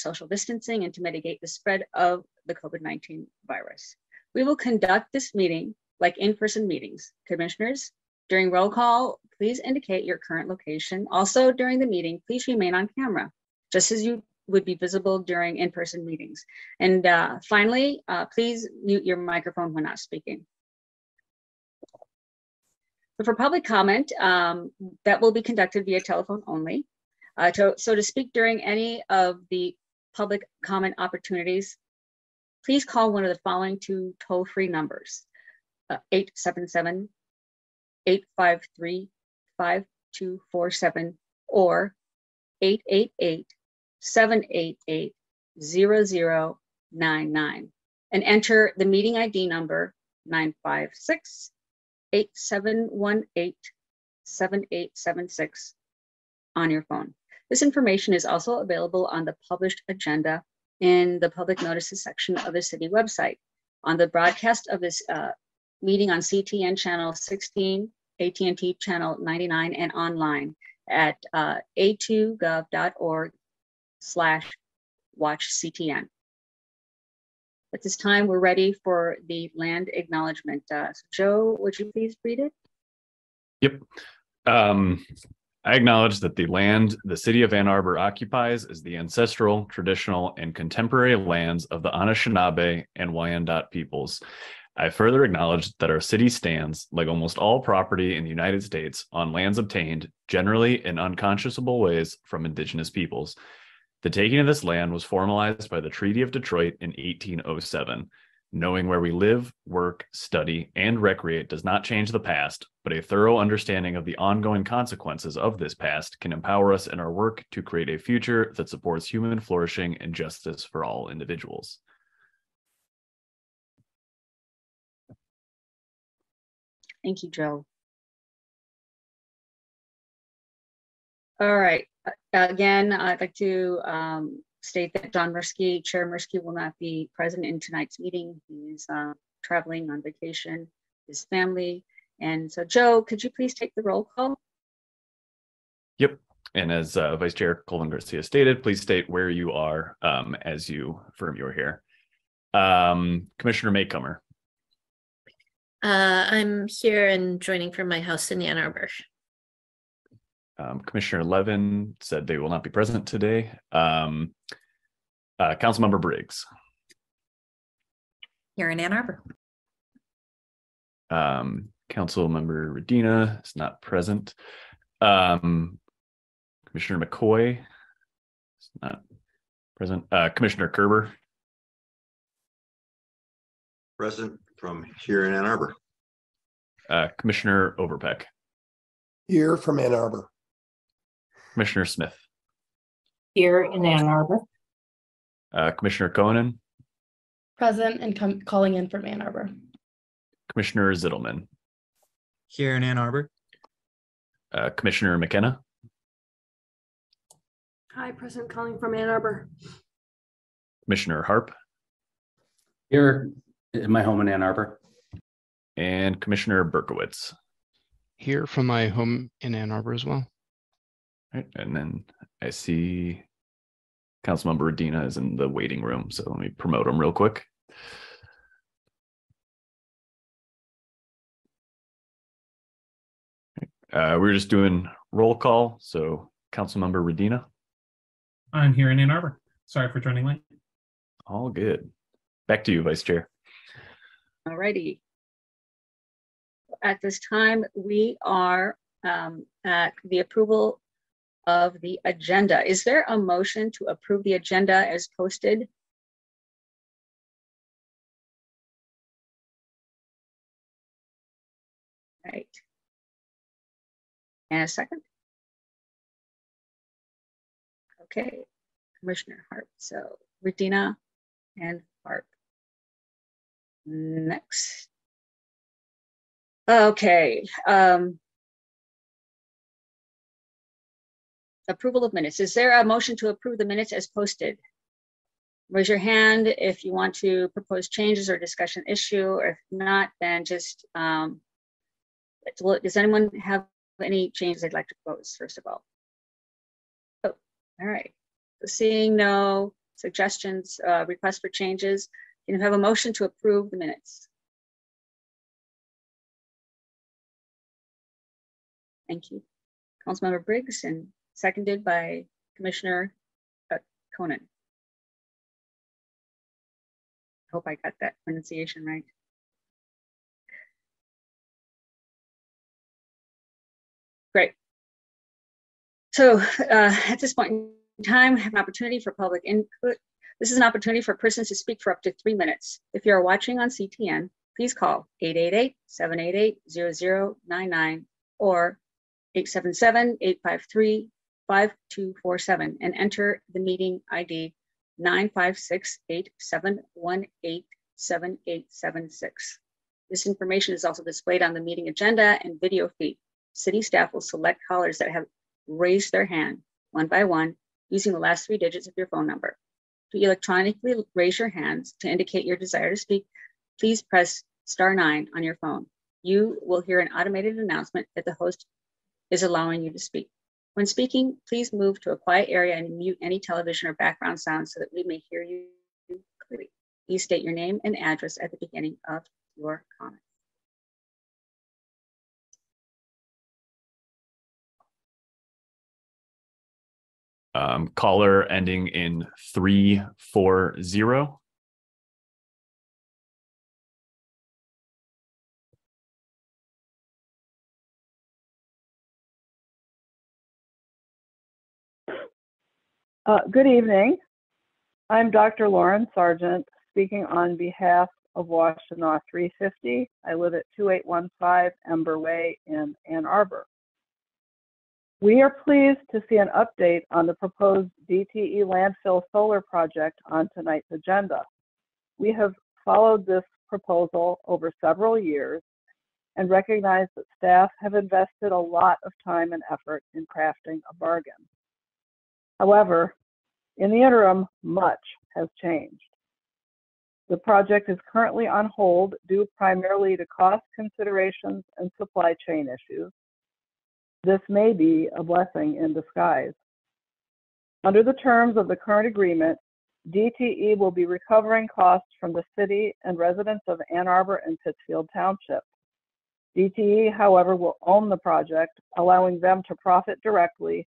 social distancing and to mitigate the spread of the COVID-19 virus. We will conduct this meeting like in-person meetings. Commissioners, during roll call, please indicate your current location. Also during the meeting, please remain on camera, just as you would be visible during in-person meetings. And uh, finally, uh, please mute your microphone when not speaking. So for public comment, um, that will be conducted via telephone only. Uh, to, so to speak during any of the public comment opportunities, please call one of the following two toll-free numbers, 877-853-5247 uh, or 888-788-0099 and enter the meeting ID number 956-8718-7876 on your phone. This information is also available on the published agenda in the public notices section of the city website. On the broadcast of this uh, meeting on CTN channel 16, AT&T channel 99, and online at uh, a2gov.org slash watch CTN. At this time, we're ready for the land acknowledgement. Uh, so Joe, would you please read it? Yep. Um, I acknowledge that the land the city of Ann Arbor occupies is the ancestral, traditional, and contemporary lands of the Anishinaabe and Wyandot peoples. I further acknowledge that our city stands, like almost all property in the United States, on lands obtained, generally in unconscionable ways, from indigenous peoples. The taking of this land was formalized by the Treaty of Detroit in 1807. Knowing where we live, work, study, and recreate does not change the past, but a thorough understanding of the ongoing consequences of this past can empower us in our work to create a future that supports human flourishing and justice for all individuals. Thank you, Joe. All right. Again, I'd like to um, state that John Mursky, Chair Mursky, will not be present in tonight's meeting. He's uh, traveling on vacation, his family. And so Joe, could you please take the roll call? Yep. And as uh, Vice Chair Colvin Garcia stated, please state where you are um, as you affirm you're here. Um, Commissioner Maycomer. Uh, I'm here and joining from my house in Ann Arbor. Um, Commissioner Levin said they will not be present today. Um, uh, Councilmember Briggs. Here in Ann Arbor. Um, Councilmember Radina is not present. Um, Commissioner McCoy is not present. Uh, Commissioner Kerber. Present from here in Ann Arbor. Uh, Commissioner Overpeck. Here from Ann Arbor. Commissioner Smith. Here in Ann Arbor. Uh, Commissioner Conan. Present and com- calling in from Ann Arbor. Commissioner Zittelman. Here in Ann Arbor. Uh, Commissioner McKenna. Hi, Present calling from Ann Arbor. Commissioner Harp. Here in my home in Ann Arbor. And Commissioner Berkowitz. Here from my home in Ann Arbor as well. Right, and then I see Councilmember Radina is in the waiting room, so let me promote him real quick. Uh, we are just doing roll call, so Councilmember Radina. I'm here in Ann Arbor. Sorry for joining late. All good. Back to you, Vice Chair. All righty. At this time, we are um, at the approval of the agenda. Is there a motion to approve the agenda as posted? Right. And a second? Okay, Commissioner Harp. So Radina and Harp. Next. Okay. Um, approval of minutes. Is there a motion to approve the minutes as posted? Raise your hand if you want to propose changes or discussion issue, or if not, then just, um, does anyone have any changes they'd like to propose, first of all? Oh, all right. Seeing no suggestions, uh, requests for changes, can you have a motion to approve the minutes? Thank you. Councilmember Briggs and seconded by Commissioner uh, Conan. Hope I got that pronunciation right. Great. So uh, at this point in time, we have an opportunity for public input. This is an opportunity for persons to speak for up to three minutes. If you are watching on CTN, please call 888-788-0099 or 877-853-5247 and enter the meeting ID 956-871-87876. This information is also displayed on the meeting agenda and video feed. City staff will select callers that have raised their hand one by one using the last three digits of your phone number. To electronically raise your hands to indicate your desire to speak, please press star nine on your phone. You will hear an automated announcement that the host is allowing you to speak. When speaking, please move to a quiet area and mute any television or background sounds so that we may hear you clearly. Please state your name and address at the beginning of your comment. Um, caller ending in three four zero. Uh, good evening. I'm Dr. Lauren Sargent, speaking on behalf of Washtenaw 350. I live at 2815 Ember Way in Ann Arbor. We are pleased to see an update on the proposed DTE landfill solar project on tonight's agenda. We have followed this proposal over several years and recognize that staff have invested a lot of time and effort in crafting a bargain. However, in the interim, much has changed. The project is currently on hold due primarily to cost considerations and supply chain issues. This may be a blessing in disguise. Under the terms of the current agreement, DTE will be recovering costs from the city and residents of Ann Arbor and Pittsfield Township. DTE, however, will own the project, allowing them to profit directly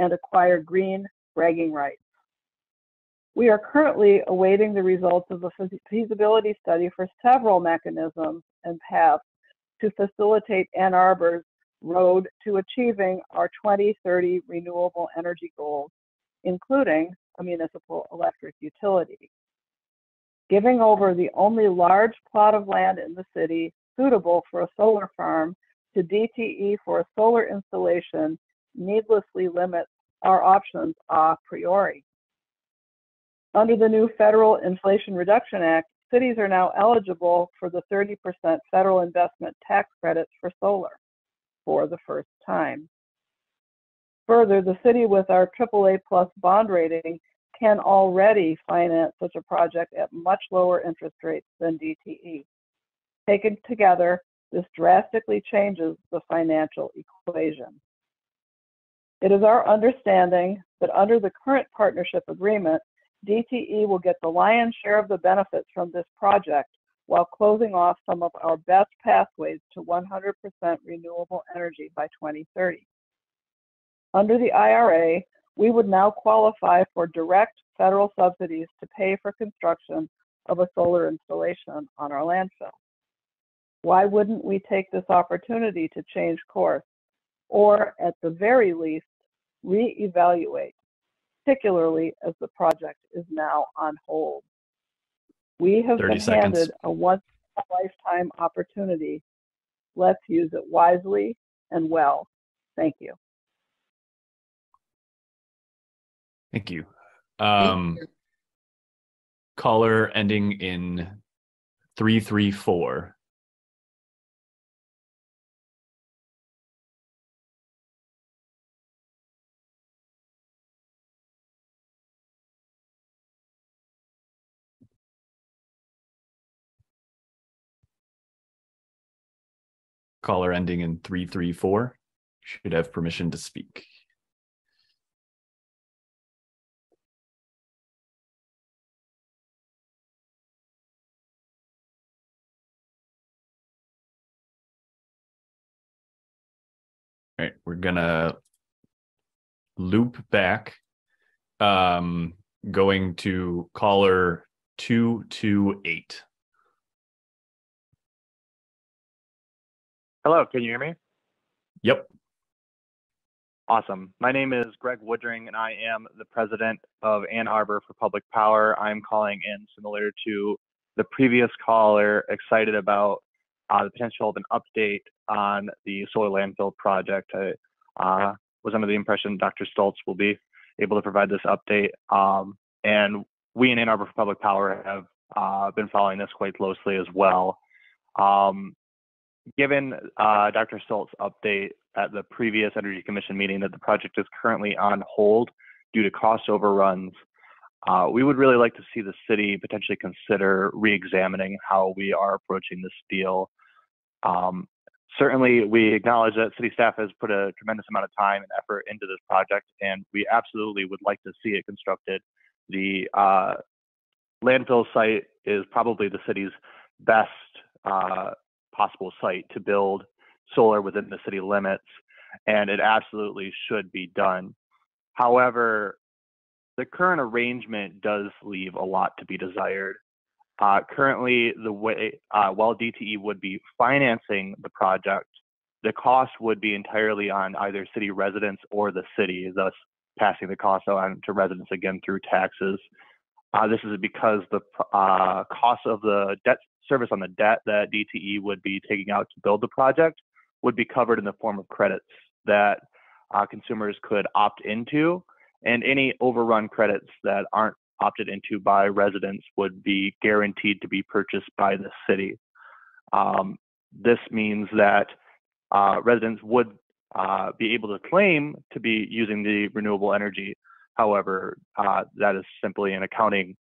and acquire green bragging rights. We are currently awaiting the results of the feasibility study for several mechanisms and paths to facilitate Ann Arbor's road to achieving our 2030 renewable energy goals, including a municipal electric utility. Giving over the only large plot of land in the city suitable for a solar farm to DTE for a solar installation needlessly limits our options a priori. Under the new Federal Inflation Reduction Act, cities are now eligible for the 30% federal investment tax credits for solar for the first time. Further, the city with our AAA plus bond rating can already finance such a project at much lower interest rates than DTE. Taken together, this drastically changes the financial equation. It is our understanding that under the current partnership agreement, DTE will get the lion's share of the benefits from this project while closing off some of our best pathways to 100% renewable energy by 2030. Under the IRA, we would now qualify for direct federal subsidies to pay for construction of a solar installation on our landfill. Why wouldn't we take this opportunity to change course, or at the very least, reevaluate, particularly as the project is now on hold. We have been seconds. handed a once in a lifetime opportunity. Let's use it wisely and well. Thank you. Thank you. Um, caller ending in three three four. Caller ending in 334 should have permission to speak. All right, we're gonna loop back, um, going to caller 228. Hello, can you hear me? Yep. Awesome. My name is Greg Woodring, and I am the president of Ann Arbor for Public Power. I'm calling in similar to the previous caller, excited about uh, the potential of an update on the solar landfill project. I uh, was under the impression Dr. Stults will be able to provide this update. Um, and we in Ann Arbor for Public Power have uh, been following this quite closely as well. Um, given uh, Dr. Stults's update at the previous Energy Commission meeting that the project is currently on hold due to cost overruns, uh, we would really like to see the city potentially consider re-examining how we are approaching this deal. Um, certainly, we acknowledge that city staff has put a tremendous amount of time and effort into this project, and we absolutely would like to see it constructed. The uh, landfill site is probably the city's best uh, possible site to build solar within the city limits, and it absolutely should be done. However, the current arrangement does leave a lot to be desired. Uh, currently, the way uh, while DTE would be financing the project, the cost would be entirely on either city residents or the city, thus passing the cost on to residents again through taxes. Uh, this is because the uh, cost of the debt service on the debt that DTE would be taking out to build the project would be covered in the form of credits that uh, consumers could opt into, and any overrun credits that aren't opted into by residents would be guaranteed to be purchased by the city. Um, this means that uh, residents would uh, be able to claim to be using the renewable energy. However, uh, that is simply an accounting,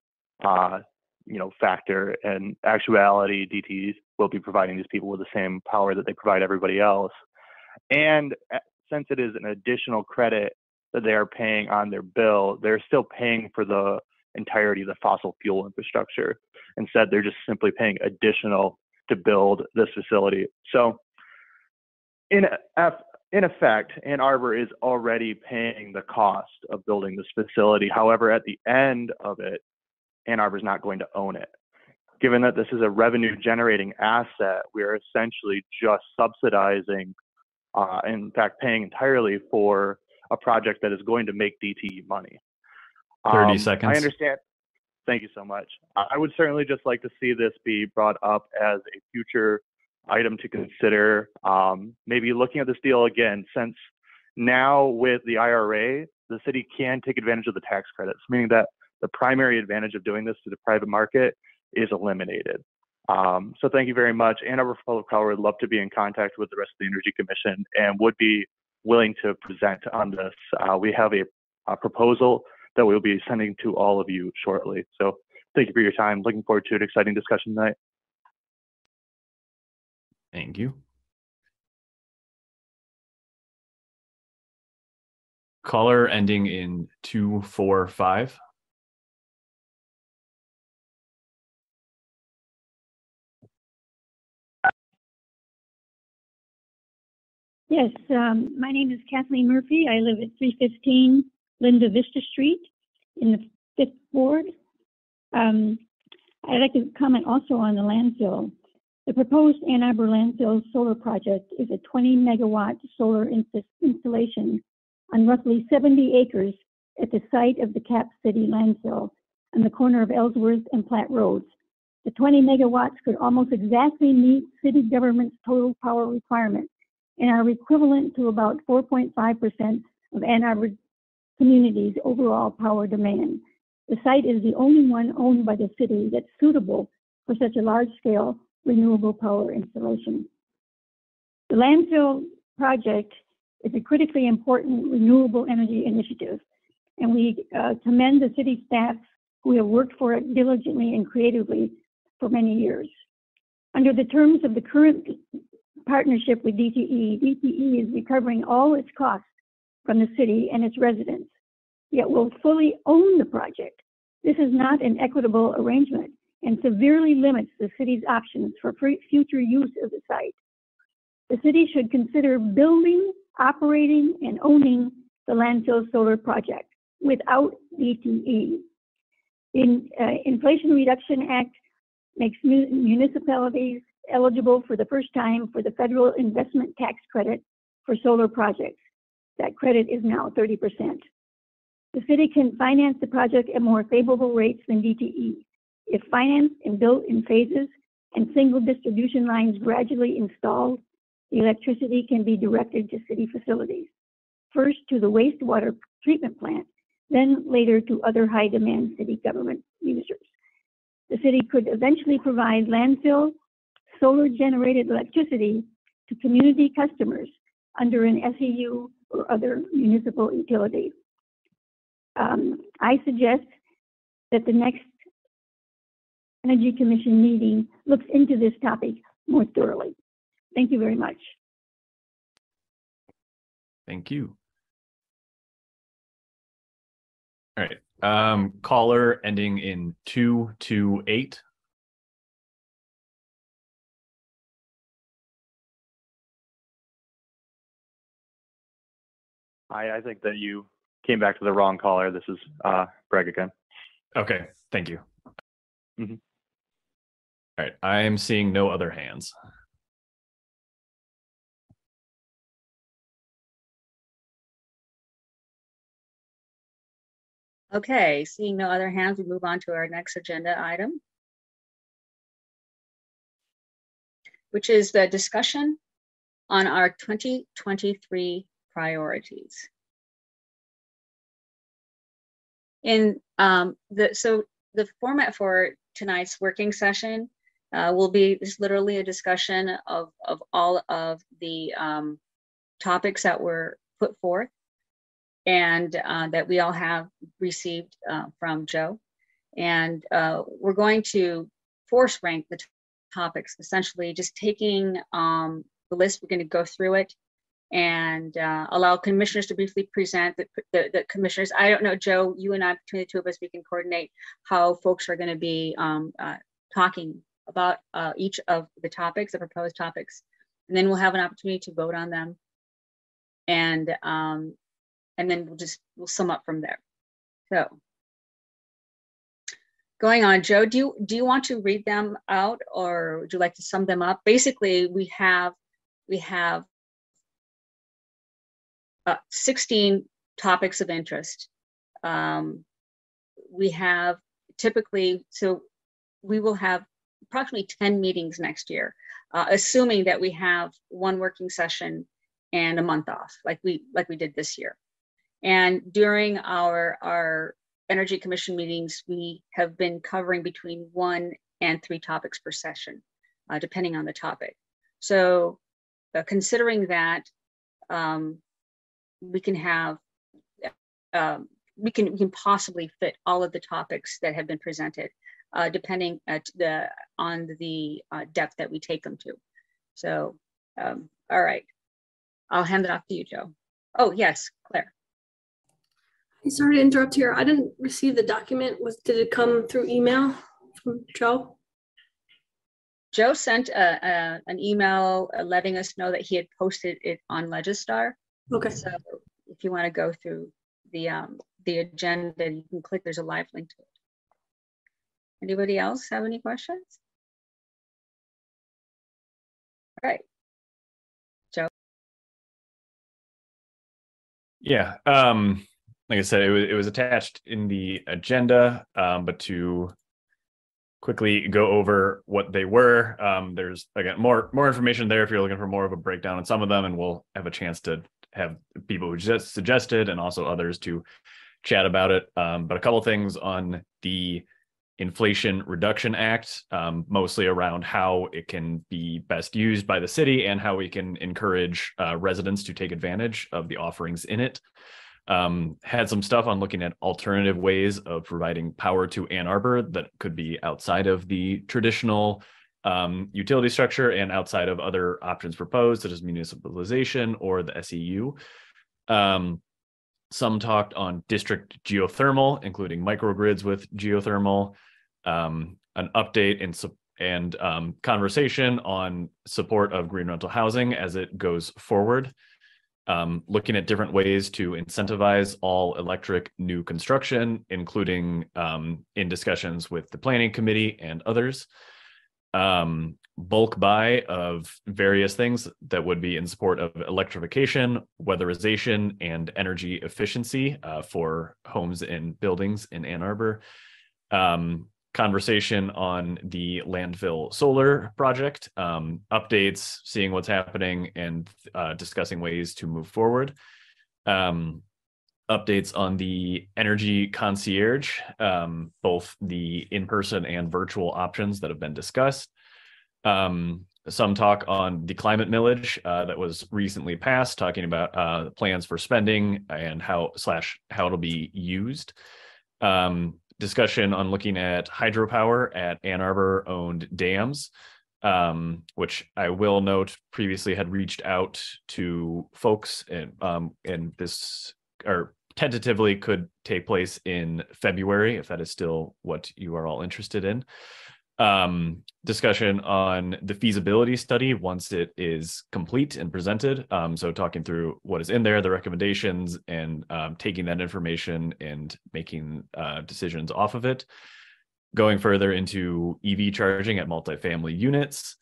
uh, you know, factor. And actuality, DTs will be providing these people with the same power that they provide everybody else. And uh, since it is an additional credit that they are paying on their bill, they're still paying for the entirety of the fossil fuel infrastructure. Instead, they're just simply paying additional to build this facility. So, in in effect, Ann Arbor is already paying the cost of building this facility. However, at the end of it, Ann Arbor is not going to own it. Given that this is a revenue generating asset, we are essentially just subsidizing, uh, in fact, paying entirely for a project that is going to make DTE money. 30 Um, seconds. I understand. Thank you so much. I would certainly just like to see this be brought up as a future item to consider. Um, maybe looking at this deal again, since now with the IRA, the city can take advantage of the tax credits, meaning that the primary advantage of doing this to the private market is eliminated. Um, so thank you very much. Ann Arbor Public Power would love to be in contact with the rest of the Energy Commission and would be willing to present on this. Uh, we have a, a proposal that we'll be sending to all of you shortly. So thank you for your time. Looking forward to an exciting discussion tonight. Thank you. Caller ending in two four five. Yes, um, my name is Kathleen Murphy. I live at 315 Linda Vista Street in the fifth ward. Um, I'd like to comment also on the landfill. The proposed Ann Arbor landfill solar project is a 20 megawatt solar ins- installation on roughly 70 acres at the site of the Cap City landfill on the corner of Ellsworth and Platt Roads. The 20 megawatts could almost exactly meet city government's total power requirement and are equivalent to about 4.5% of Ann Arbor community's overall power demand. The site is the only one owned by the city that's suitable for such a large-scale renewable power installation. The landfill project is a critically important renewable energy initiative, and we uh, commend the city staff who have worked for it diligently and creatively for many years. Under the terms of the current partnership with DTE, DTE is recovering all its costs from the city and its residents, yet will fully own the project. This is not an equitable arrangement and severely limits the city's options for future use of the site. The city should consider building, operating, and owning the landfill solar project without DTE. The uh, Inflation Reduction Act makes municipalities eligible for the first time for the federal investment tax credit for solar projects. That credit is now 30%. The city can finance the project at more favorable rates than DTE. If financed and built in phases and single distribution lines gradually installed, the electricity can be directed to city facilities. First to the wastewater treatment plant, then later to other high demand city government users. The city could eventually provide landfill solar generated electricity to community customers under an SEU or other municipal utility. Um, I suggest that the next Energy Commission meeting looks into this topic more thoroughly. Thank you very much. Thank you. All right. Um, caller ending in 228. Hi, I think that you came back to the wrong caller. This is uh, Greg again. Okay, thank you. Mm-hmm. All right, I am seeing no other hands. Okay, seeing no other hands, we move on to our next agenda item, which is the discussion on our 2023 priorities. In um, the so the format for tonight's working session uh, will be just literally a discussion of of all of the um, topics that were put forth and uh, that we all have received uh, from Joe. And uh, we're going to force rank the topics, essentially just taking um, the list, we're going to go through it and uh, allow commissioners to briefly present the, the, the, commissioners. I don't know, Joe, you and I, between the two of us, we can coordinate how folks are going to be um, uh, talking about uh, each of the topics, the proposed topics, and then we'll have an opportunity to vote on them. And um, and then we'll just we'll sum up from there. So going on, Joe, do you do you want to read them out or would you like to sum them up? Basically, we have we have uh, 16 topics of interest. Um, we have typically, so we will have approximately 10 meetings next year, uh, assuming that we have one working session and a month off, like we like we did this year. And during our, our Energy Commission meetings, we have been covering between one and three topics per session, uh, depending on the topic. So uh, considering that, um, we can have, um, we can we can possibly fit all of the topics that have been presented, uh, depending at the on the uh, depth that we take them to. So, um, all right, I'll hand it off to you, Joe. Oh yes, Claire. I'm Sorry to interrupt here. I didn't receive the document. Was did it come through email from Joe? Joe sent a, a, an email letting us know that he had posted it on Legistar. Okay. So if you want to go through the um, the agenda, you can click. There's a live link to it. Anybody else have any questions? All right. Joe. Yeah, um, like I said, it was it was attached in the agenda, um, but to quickly go over what they were, um, there's again more more information there if you're looking for more of a breakdown on some of them, and we'll have a chance to have people who just suggested and also others to chat about it. Um, but a couple things on the Inflation Reduction Act, um, mostly around how it can be best used by the city and how we can encourage uh, residents to take advantage of the offerings in it. Um, had some stuff on looking at alternative ways of providing power to Ann Arbor that could be outside of the traditional um, utility structure and outside of other options proposed, such as municipalization or the SEU. Um, some talked on district geothermal, including microgrids with geothermal, um, an update and and um, conversation on support of green rental housing as it goes forward. Um, looking at different ways to incentivize all electric new construction, including um, in discussions with the planning committee and others. Um, bulk buy of various things that would be in support of electrification, weatherization, and energy efficiency uh, for homes and buildings in Ann Arbor. Um, conversation on the landfill solar project, um, updates, seeing what's happening, and uh, discussing ways to move forward. Um, updates on the energy concierge, um, both the in person and virtual options that have been discussed. Um, some talk on the climate millage uh, that was recently passed, talking about uh, plans for spending and how slash how it'll be used. Um, discussion on looking at hydropower at Ann Arbor owned dams, um, which I will note previously had reached out to folks and um, and this or tentatively could take place in February if that is still what you are all interested in um, discussion on the feasibility study once it is complete and presented. Um, so talking through what is in there, the recommendations, and um, taking that information and making uh, decisions off of it. Going further into EV charging at multifamily units.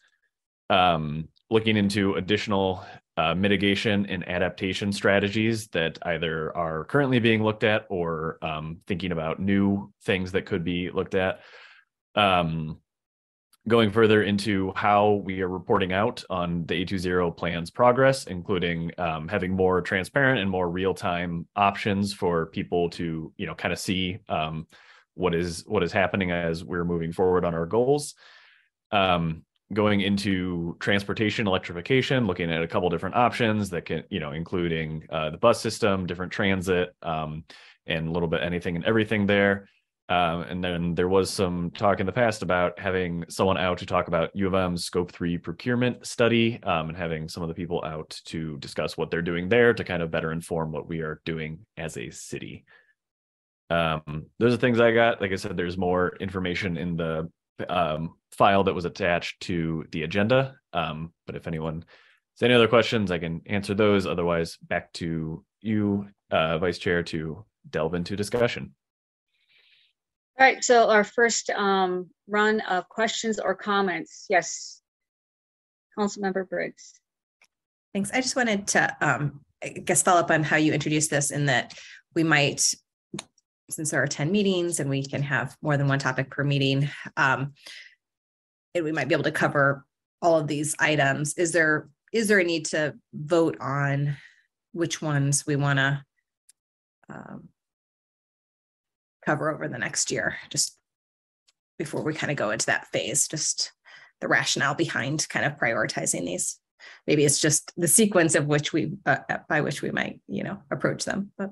Um, looking into additional uh, mitigation and adaptation strategies that either are currently being looked at or um, thinking about new things that could be looked at. Um, going further into how we are reporting out on the A2ZERO plan's progress, including um, having more transparent and more real-time options for people to, you know, kind of see um, what is what is happening as we're moving forward on our goals. Um, going into transportation electrification, looking at a couple different options that can, you know, including uh, the bus system, different transit, um, and a little bit anything and everything there. Um, and then there was some talk in the past about having someone out to talk about U of M's scope three procurement study um, and having some of the people out to discuss what they're doing there to kind of better inform what we are doing as a city. Um, those are things I got. Like I said, there's more information in the um, file that was attached to the agenda. Um, but if anyone has any other questions, I can answer those. Otherwise, back to you, uh, Vice Chair, to delve into discussion. All right, so our first um, run of questions or comments. Yes, Councilmember Briggs. Thanks. I just wanted to, um, I guess, follow up on how you introduced this in that we might, since there are 10 meetings and we can have more than one topic per meeting, um, and we might be able to cover all of these items. Is there is there a need to vote on which ones we want to um, cover over the next year, just before we kind of go into that phase, just the rationale behind kind of prioritizing these. Maybe it's just the sequence of which we, uh, by which we might, you know, approach them. But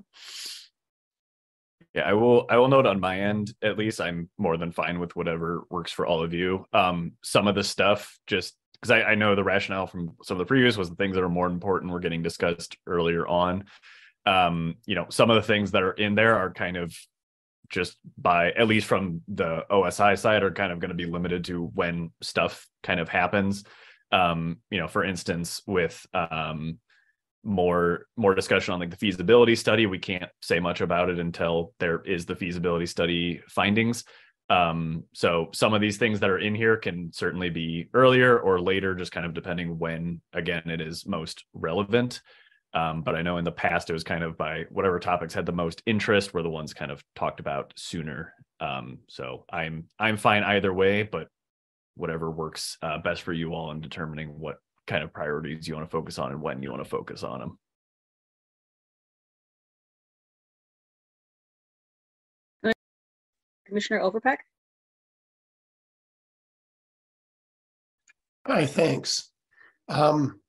yeah, I will. I will note on my end, at least, I'm more than fine with whatever works for all of you. Um, some of the stuff, just because I, I know the rationale from some of the previous was the things that are more important were getting discussed earlier on. Um, you know, some of the things that are in there are kind of just by at least from the OSI side are kind of going to be limited to when stuff kind of happens. Um, you know, for instance, with um, more more discussion on like the feasibility study, we can't say much about it until there is the feasibility study findings. Um, so some of these things that are in here can certainly be earlier or later, just kind of depending when again it is most relevant. Um, but I know in the past it was kind of by whatever topics had the most interest were the ones kind of talked about sooner. Um, so I'm I'm fine either way, but whatever works uh, best for you all in determining what kind of priorities you want to focus on and when you want to focus on them. Commissioner Overpeck? Hi, thanks. Um,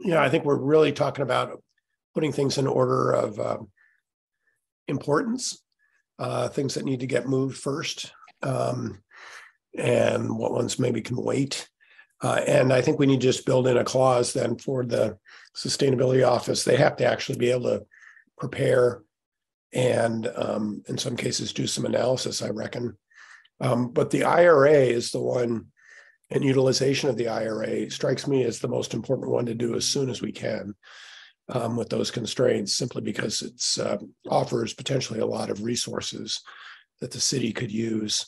you know, I think we're really talking about putting things in order of um, importance, uh, things that need to get moved first, um, and what ones maybe can wait. Uh, and I think we need to just build in a clause then for the sustainability office. They have to actually be able to prepare and um, in some cases do some analysis, I reckon. Um, but the IRA is the one, and utilization of the IRA strikes me as the most important one to do as soon as we can um, with those constraints, simply because it uh, offers potentially a lot of resources that the city could use.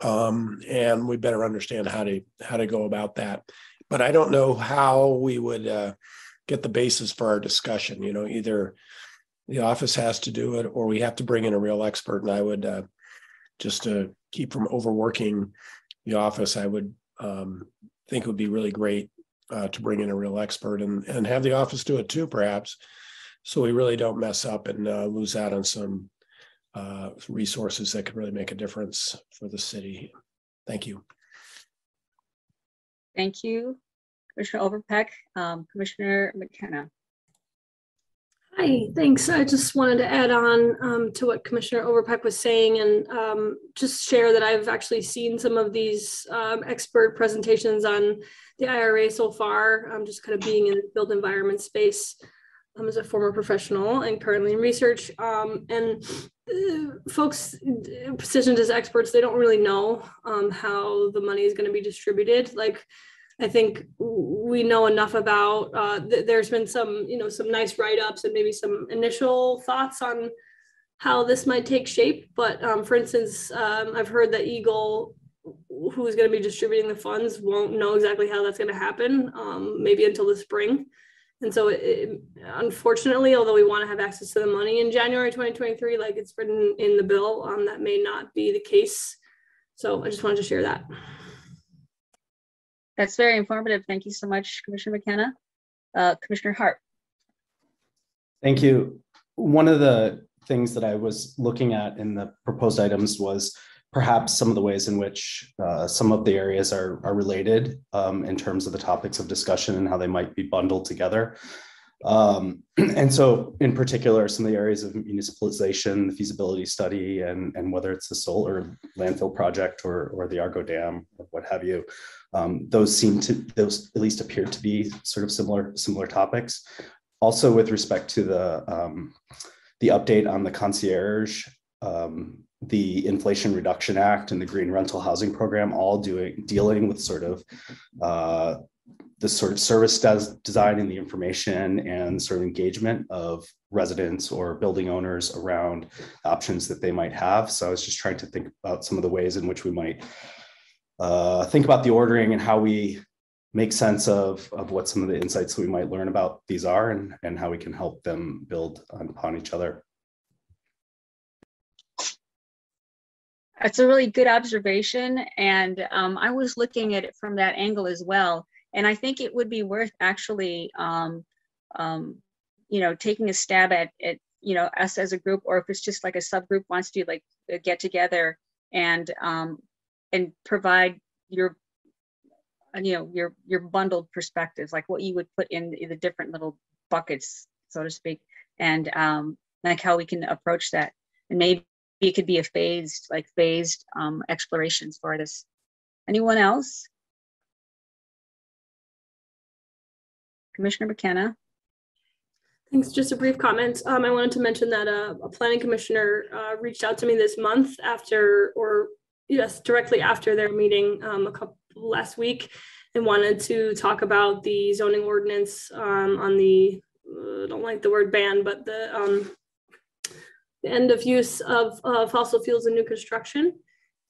Um, and we better understand how to how to go about that. But I don't know how we would uh, get the basis for our discussion. You know, either the office has to do it or we have to bring in a real expert. And I would uh, just to keep from overworking the office, I would um, think it would be really great uh, to bring in a real expert and and have the office do it too, perhaps, so we really don't mess up and uh, lose out on some uh, resources that could really make a difference for the city. Thank you. Thank you, Commissioner Overpeck. Um, Commissioner McKenna. Hi, thanks. I just wanted to add on um, to what Commissioner Overpeck was saying and um, just share that I've actually seen some of these um, expert presentations on the IRA so far. I'm just kind of being in the built environment space um, as a former professional and currently in research. Um, and uh, folks positioned as experts, they don't really know um, how the money is going to be distributed. Like I think we know enough about. Uh, th- there's been some, you know, some nice write-ups and maybe some initial thoughts on how this might take shape. But um, for instance, um, I've heard that EGLE, who's going to be distributing the funds, won't know exactly how that's going to happen. Um, maybe until the spring. And so, it, unfortunately, although we want to have access to the money in January 2023, like it's written in the bill, um, that may not be the case. So I just wanted to share that. That's very informative. Thank you so much, Commissioner McKenna. Uh, Commissioner Hart. Thank you. One of the things that I was looking at in the proposed items was perhaps some of the ways in which uh, some of the areas are, are related um, in terms of the topics of discussion and how they might be bundled together. Um, and so in particular, some of the areas of municipalization, the feasibility study, and, and whether it's the solar landfill project or, or the Argo Dam or what have you, um, those seem to, those at least appear to be sort of similar, similar topics. Also with respect to the, um, the update on the concierge, um, the Inflation Reduction Act and the Green Rental Housing Program, all doing dealing with sort of uh, the sort of service does design and the information and sort of engagement of residents or building owners around options that they might have. So I was just trying to think about some of the ways in which we might uh, think about the ordering and how we make sense of, of what some of the insights that we might learn about these are and, and how we can help them build upon each other. That's a really good observation. And um, I was looking at it from that angle as well and I think it would be worth actually, um, um, you know, taking a stab at, at, you know, us as a group, or if it's just like a subgroup wants to like get together and um, and provide your, you know, your your bundled perspectives, like what you would put in the different little buckets, so to speak, and um, like how we can approach that, and maybe it could be a phased, like phased um, explorations for this. Anyone else? Commissioner McKenna. Thanks. Just a brief comment. Um, I wanted to mention that uh, a planning commissioner uh, reached out to me this month after, or yes, directly after their meeting um, a couple last week, and wanted to talk about the zoning ordinance um, on the. Uh, don't like the word ban, but the, um, the end of use of uh, fossil fuels in new construction.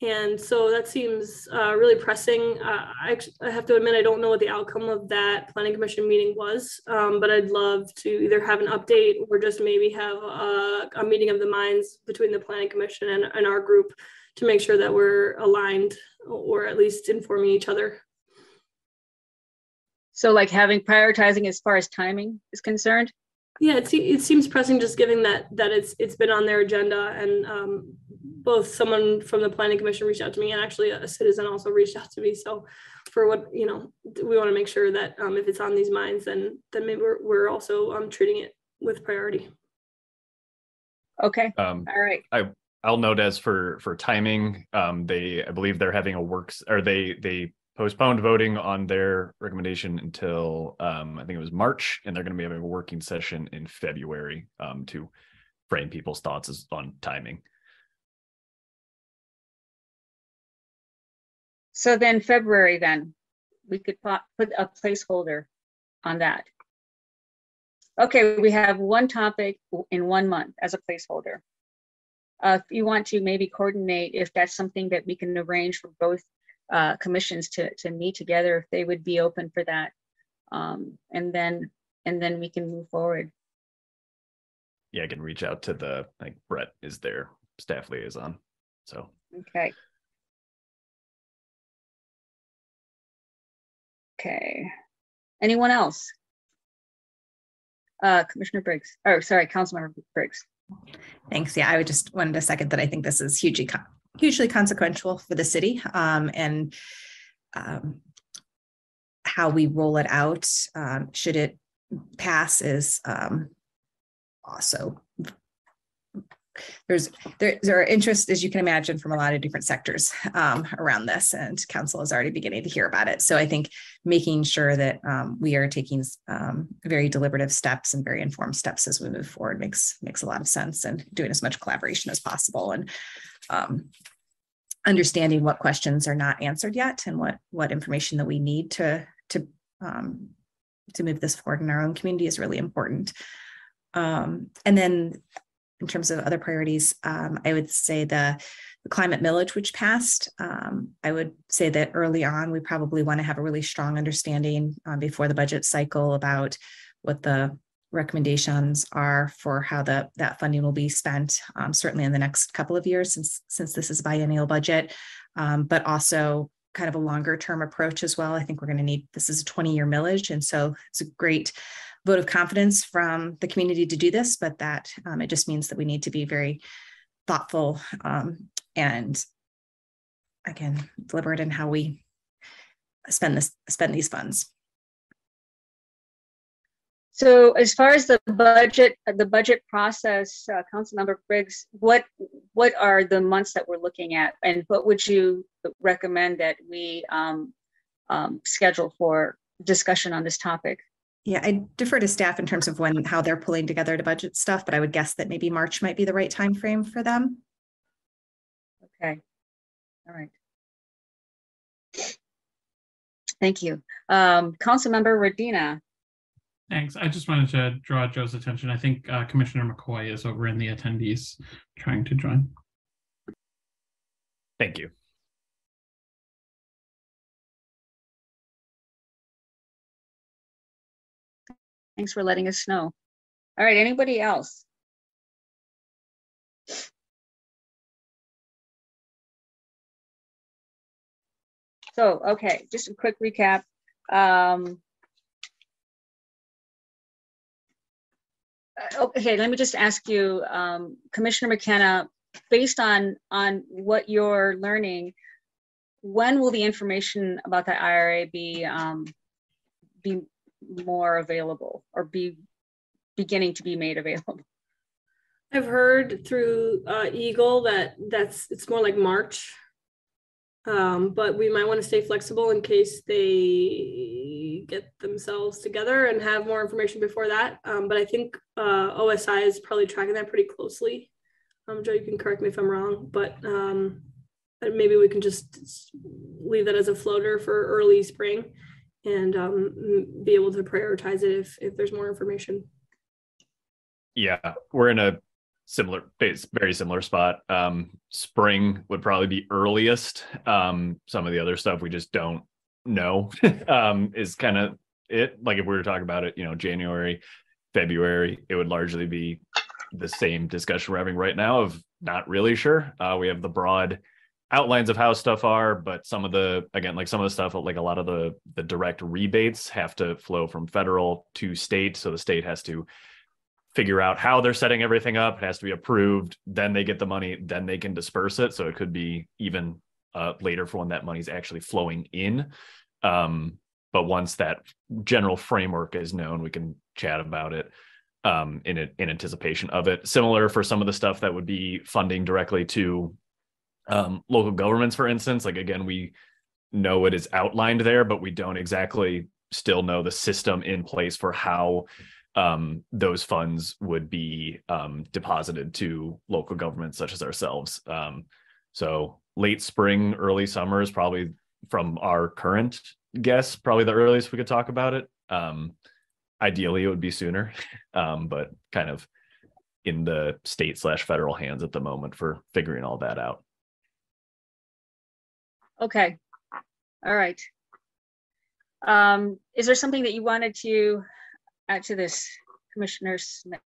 And so that seems uh, really pressing. Uh, I, I, have to admit, I don't know what the outcome of that planning commission meeting was, um, but I'd love to either have an update or just maybe have a, a meeting of the minds between the planning commission and, and our group to make sure that we're aligned or at least informing each other. So like having prioritizing as far as timing is concerned? Yeah, it, it seems pressing just given that that it's it's been on their agenda and um, both someone from the planning commission reached out to me and actually a citizen also reached out to me. So for what, you know, we want to make sure that um, if it's on these minds, then then maybe we're, we're also um, treating it with priority. Okay. Um, All right. I I'll note as for for timing, um, they I believe they're having a works or they they postponed voting on their recommendation until um, I think it was March, and they're going to be having a working session in February um, to frame people's thoughts on timing. So then February, then we could put a placeholder on that. Okay, we have one topic in one month as a placeholder. Uh, if you want to maybe coordinate, if that's something that we can arrange for both uh, commissions to, to meet together, if they would be open for that. Um, and then, and then we can move forward. Yeah, I can reach out to the, like Brett is their staff liaison. So, okay. Okay. Anyone else? Uh, Commissioner Briggs, oh, sorry, Councilmember Briggs. Thanks. Yeah, I would just wanted to second that. I think this is hugely, hugely consequential for the city um, and um, how we roll it out. Um, should it pass is um, also there's there, there are interests as you can imagine from a lot of different sectors um, around this and council is already beginning to hear about it. So i think making sure that um, we are taking um, very deliberative steps and very informed steps as we move forward makes makes a lot of sense and doing as much collaboration as possible and um, understanding what questions are not answered yet and what what information that we need to to um, to move this forward in our own community is really important. Um, and then in terms of other priorities, um, I would say the, the, climate millage, which passed. Um, I would say that early on, we probably want to have a really strong understanding um, before the budget cycle about what the recommendations are for how the that funding will be spent. Um, certainly in the next couple of years, since since this is a biennial budget, um, but also kind of a longer term approach as well. I think we're going to need this is a 20 year millage, and so it's a great vote of confidence from the community to do this, but that um, it just means that we need to be very thoughtful um, and again deliberate in how we spend this spend these funds. So as far as the budget, the budget process, uh, Councilmember Briggs, what what are the months that we're looking at, and what would you recommend that we um, um, schedule for discussion on this topic? Yeah, I defer to staff in terms of when how they're pulling together to budget stuff, but I would guess that maybe March might be the right time frame for them. Okay. All right. Thank you. Um, Councilmember Radina. Thanks. I just wanted to draw Joe's attention. I think uh, Commissioner McCoy is over in the attendees trying to join. Thank you. Thanks for letting us know. All right, anybody else? So, okay, just a quick recap. Um, uh, okay, let me just ask you, um, Commissioner McKenna, based on on what you're learning, when will the information about the IRA be um, be more available or be beginning to be made available? I've heard through uh, EGLE that that's it's more like March, um, but we might want to stay flexible in case they get themselves together and have more information before that. Um, but I think uh, OSI is probably tracking that pretty closely. Um, Joe, you can correct me if I'm wrong, but um, maybe we can just leave that as a floater for early spring and um, be able to prioritize it if, if there's more information. Yeah, we're in a similar, very similar spot. Um, spring would probably be earliest. Um, some of the other stuff we just don't know um, is kind of it. Like if we were talking about it, you know, January, February, it would largely be the same discussion we're having right now of not really sure. Uh, we have the broad outlines of how stuff are, but some of the again, like some of the stuff, like a lot of the the direct rebates have to flow from federal to state, so the state has to figure out how they're setting everything up. It has to be approved. Then they get the money. Then they can disperse it. So it could be even uh, later for when that money's actually flowing in. Um, but once that general framework is known, we can chat about it um, in in anticipation of it. Similar for some of the stuff that would be funding directly to um, local governments, for instance. Like again, we know it is outlined there, but we don't exactly still know the system in place for how um, those funds would be um, deposited to local governments such as ourselves. Um, so late spring, early summer is probably from our current guess, probably the earliest we could talk about it. Um, ideally, it would be sooner, um, but kind of in the state slash federal hands at the moment for figuring all that out. Okay. All right. Um, is there something that you wanted to add to this, Commissioner Smith?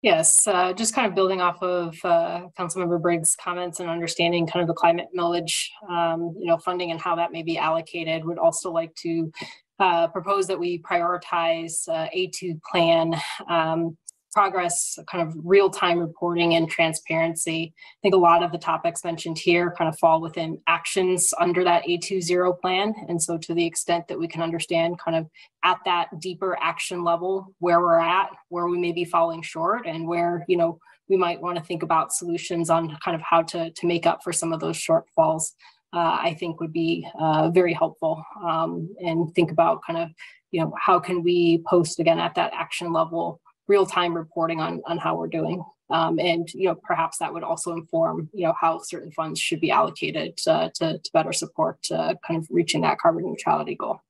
Yes, uh, just kind of building off of uh, Councilmember Briggs' comments and understanding kind of the climate millage, um, you know, funding and how that may be allocated. Would also like to uh, propose that we prioritize uh, A2 plan um, progress, kind of real-time reporting and transparency. I think a lot of the topics mentioned here kind of fall within actions under that A2ZERO plan. And so to the extent that we can understand kind of at that deeper action level where we're at, where we may be falling short and where, you know, we might want to think about solutions on kind of how to, to make up for some of those shortfalls, uh, I think would be uh, very helpful. Um, and think about kind of, you know, how can we post again at that action level real-time reporting on, on how we're doing. Um, and you know perhaps that would also inform you know how certain funds should be allocated uh, to, to better support uh, kind of reaching that carbon neutrality goal.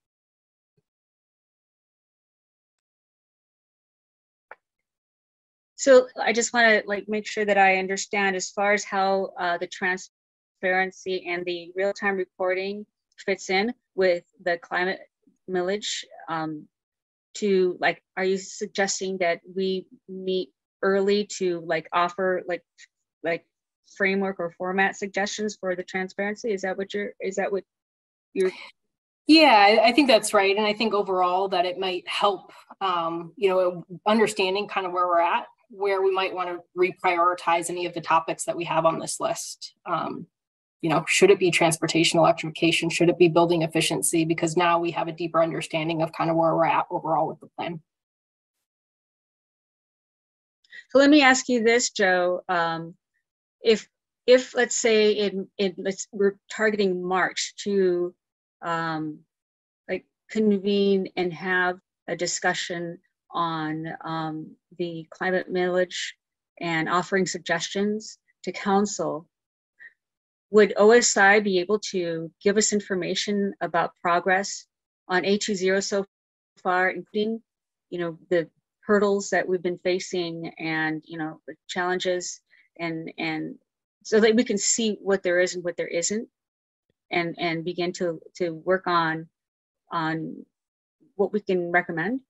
So I just want to like make sure that I understand as far as how uh, the transparency and the real-time reporting fits in with the climate millage. Um, to like are you suggesting that we meet early to like offer like like framework or format suggestions for the transparency? Is that what you're is that what you're yeah i think that's right. And i think overall that it might help um, you know understanding kind of where we're at where we might want to reprioritize any of the topics that we have on this list. Um, you know, should it be transportation electrification? Should it be building efficiency? Because now we have a deeper understanding of kind of where we're at overall with the plan. So let me ask you this, Joe. Um, if if let's say in in let's we're targeting March to um, like convene and have a discussion on um, the climate millage and offering suggestions to council would OSI be able to give us information about progress on A2ZERO so far, including, you know, the hurdles that we've been facing and, you know, the challenges and, and so that we can see what there is and what there isn't and, and begin to, to work on, on what we can recommend?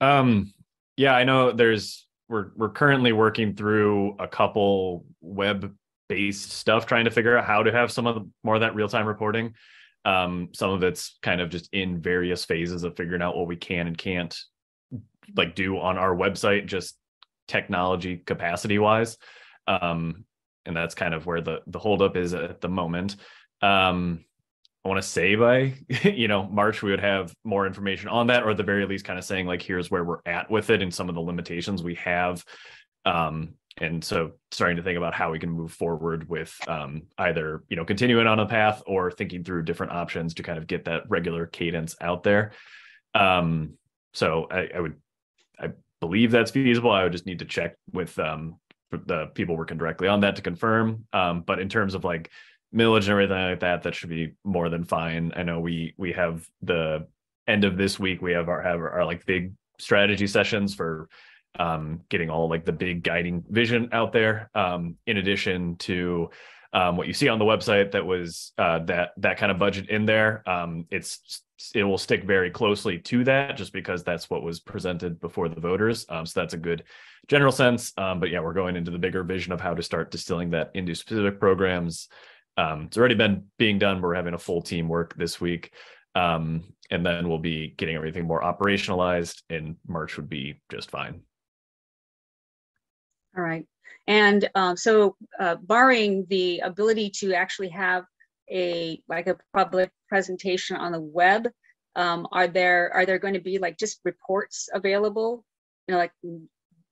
Um, yeah, I know there's, we're, we're currently working through a couple web based stuff trying to figure out how to have some of the, more of that real time reporting. Um, some of it's kind of just in various phases of figuring out what we can and can't like do on our website, just technology capacity wise. Um, and that's kind of where the the holdup is at the moment. Um, I want to say by you know March we would have more information on that, or at the very least, kind of saying like here's where we're at with it and some of the limitations we have um, and so starting to think about how we can move forward with um, either you know continuing on a path or thinking through different options to kind of get that regular cadence out there. Um, so I, I, would i believe that's feasible. I would just need to check with um, the people working directly on that to confirm. Um, but in terms of like millage and everything like that that should be more than fine. I know we we have the end of this week we have our have our, our like big strategy sessions for um, getting all like the big guiding vision out there. Um, in addition to um, what you see on the website, that was uh, that that kind of budget in there. Um, it's it will stick very closely to that, just because that's what was presented before the voters. Um, so that's a good general sense. Um, but yeah, we're going into the bigger vision of how to start distilling that into specific programs. It's already been being done. We're having a full team work this week. And then we'll be getting everything more operationalized and March would be just fine. All right. And um, so uh, barring the ability to actually have a like a public presentation on the web, um, are there are there going to be like just reports available, you know, like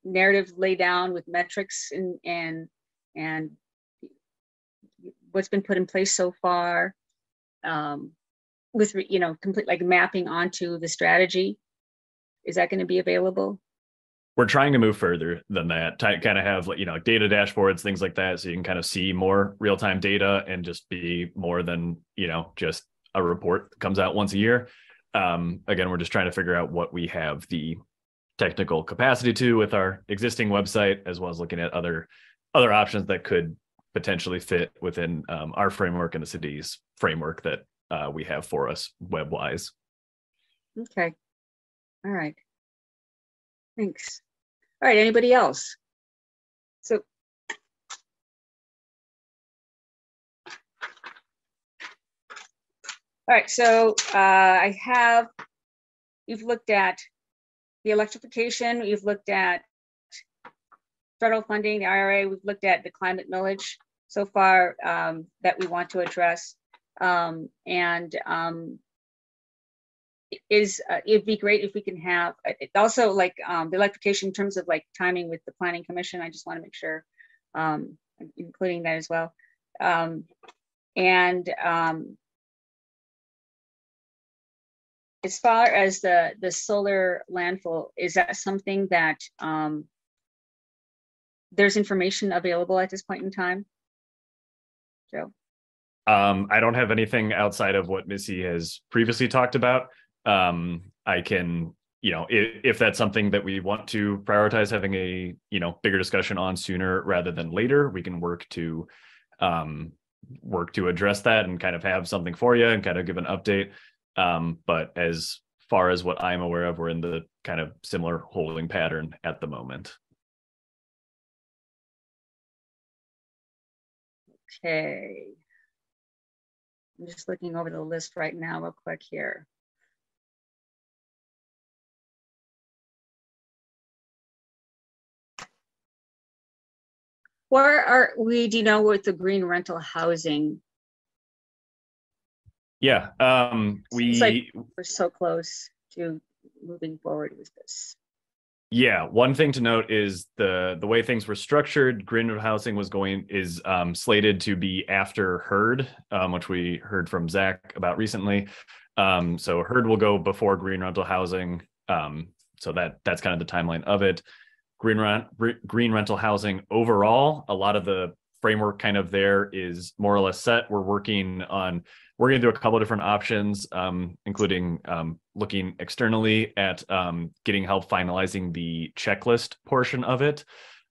narrative lay down with metrics and and and what's been put in place so far, um, with you know complete like mapping onto the strategy? Is that going to be available? We're trying to move further than that to kind of have like you know data dashboards things like that so you can kind of see more real-time data and just be more than you know just a report that comes out once a year um, again we're just trying to figure out what we have the technical capacity to with our existing website as well as looking at other other options that could potentially fit within um, our framework and the city's framework that uh, we have for us web wise Okay. All right. Thanks. All right, anybody else? So. All right, so uh, I have, you've looked at the electrification, you've looked at federal funding, the IRA, we've looked at the climate millage so far um, that we want to address. Um, and um, is uh, it'd be great if we can have uh, it also like um, the electrification in terms of like timing with the planning commission. I just want to make sure, um, including that as well. Um, and um, as far as the the solar landfill, is that something that um, there's information available at this point in time? Joe. Um, I don't have anything outside of what Missy has previously talked about um, I can, you know, if, if that's something that we want to prioritize having a, you know, bigger discussion on sooner rather than later, we can work to um, work to address that and kind of have something for you and kind of give an update. Um, but as far as what I'm aware of, we're in the kind of similar holding pattern at the moment. Okay. I'm just looking over the list right now real quick here. Where are we, do you know with the green rental housing? Yeah, um, we like we're so close to moving forward with this. yeah, one thing to note is the, the way things were structured, green rental housing was going, is, um, slated to be after HERD, um, which we heard from Zach about recently. Um, so HERD will go before green rental housing. Um, so that, that's kind of the timeline of it green rent green rental housing overall. A lot of the framework kind of there is more or less set. We're working on we're going to do a couple of different options um, including um, looking externally at um, getting help finalizing the checklist portion of it